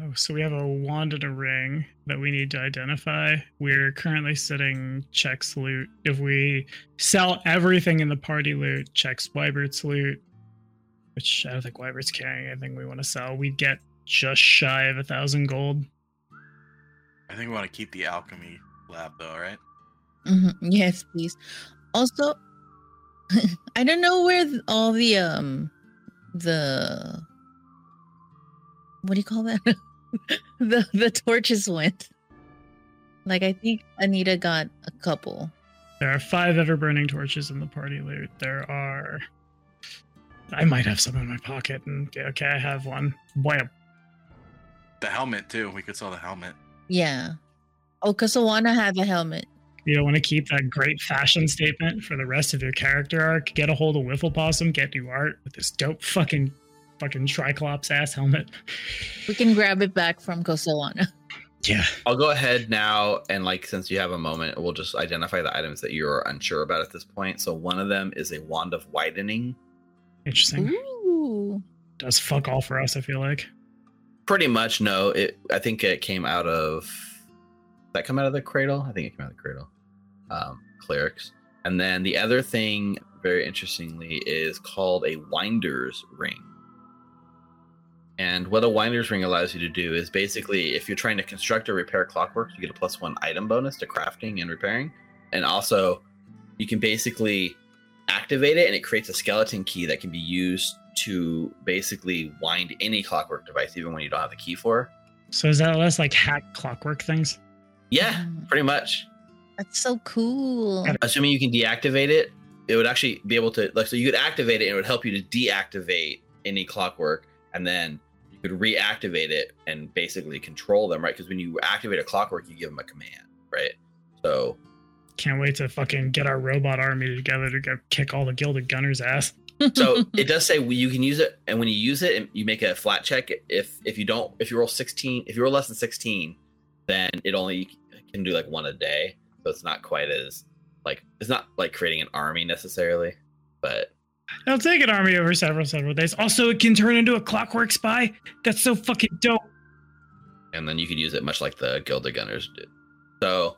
Oh, so we have a wand and a ring that we need to identify. We're currently sitting checks loot. If we sell everything in the party loot, checks Wybert's loot, which I don't think Wybert's carrying anything we want to sell, we get just shy of a thousand gold. I think we want to keep the alchemy lab though, right? Mm-hmm. Yes, please. Also, I don't know where all the um the what do you call that? the the torches went. Like I think Anita got a couple. There are five ever burning torches in the party loot. There are I might have some in my pocket and okay, I have one. Boy, the helmet too. We could sell the helmet. Yeah. Oh, because I want to have a helmet. You don't want to keep that great fashion statement for the rest of your character arc. Get a hold of Wiffle Possum, get new art with this dope fucking fucking Triclops ass helmet. We can grab it back from Kosowana. Yeah. I'll go ahead now and like since you have a moment, we'll just identify the items that you're unsure about at this point. So one of them is a wand of widening. Interesting. Ooh. Does fuck all for us, I feel like. Pretty much no. It I think it came out of that come out of the cradle? I think it came out of the cradle. Um, clerics. And then the other thing, very interestingly, is called a winder's ring. And what a winder's ring allows you to do is basically if you're trying to construct or repair clockworks, you get a plus one item bonus to crafting and repairing. And also, you can basically activate it and it creates a skeleton key that can be used to basically wind any clockwork device, even when you don't have the key for. So is that less like hack clockwork things? Yeah, pretty much. That's so cool. Assuming you can deactivate it, it would actually be able to like so you could activate it and it would help you to deactivate any clockwork and then you could reactivate it and basically control them, right? Because when you activate a clockwork, you give them a command, right? So Can't wait to fucking get our robot army together to go kick all the gilded gunners ass. so it does say you can use it and when you use it you make a flat check if if you don't if you roll 16 if you roll less than 16 then it only can do like one a day so it's not quite as like it's not like creating an army necessarily but It'll take an army over several several days. Also, it can turn into a clockwork spy. That's so fucking dope. and then you could use it much like the Gilded Gunners did. So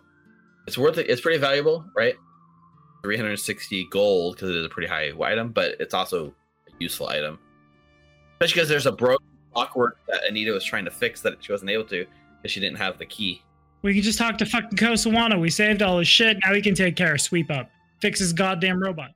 It's worth it. It's pretty valuable, right? 360 gold because it is a pretty high item, but it's also a useful item. Especially because there's a broken clockwork that Anita was trying to fix that she wasn't able to because she didn't have the key. We can just talk to fucking Kosowana. We saved all his shit. Now he can take care of Sweep Up. Fix his goddamn robot.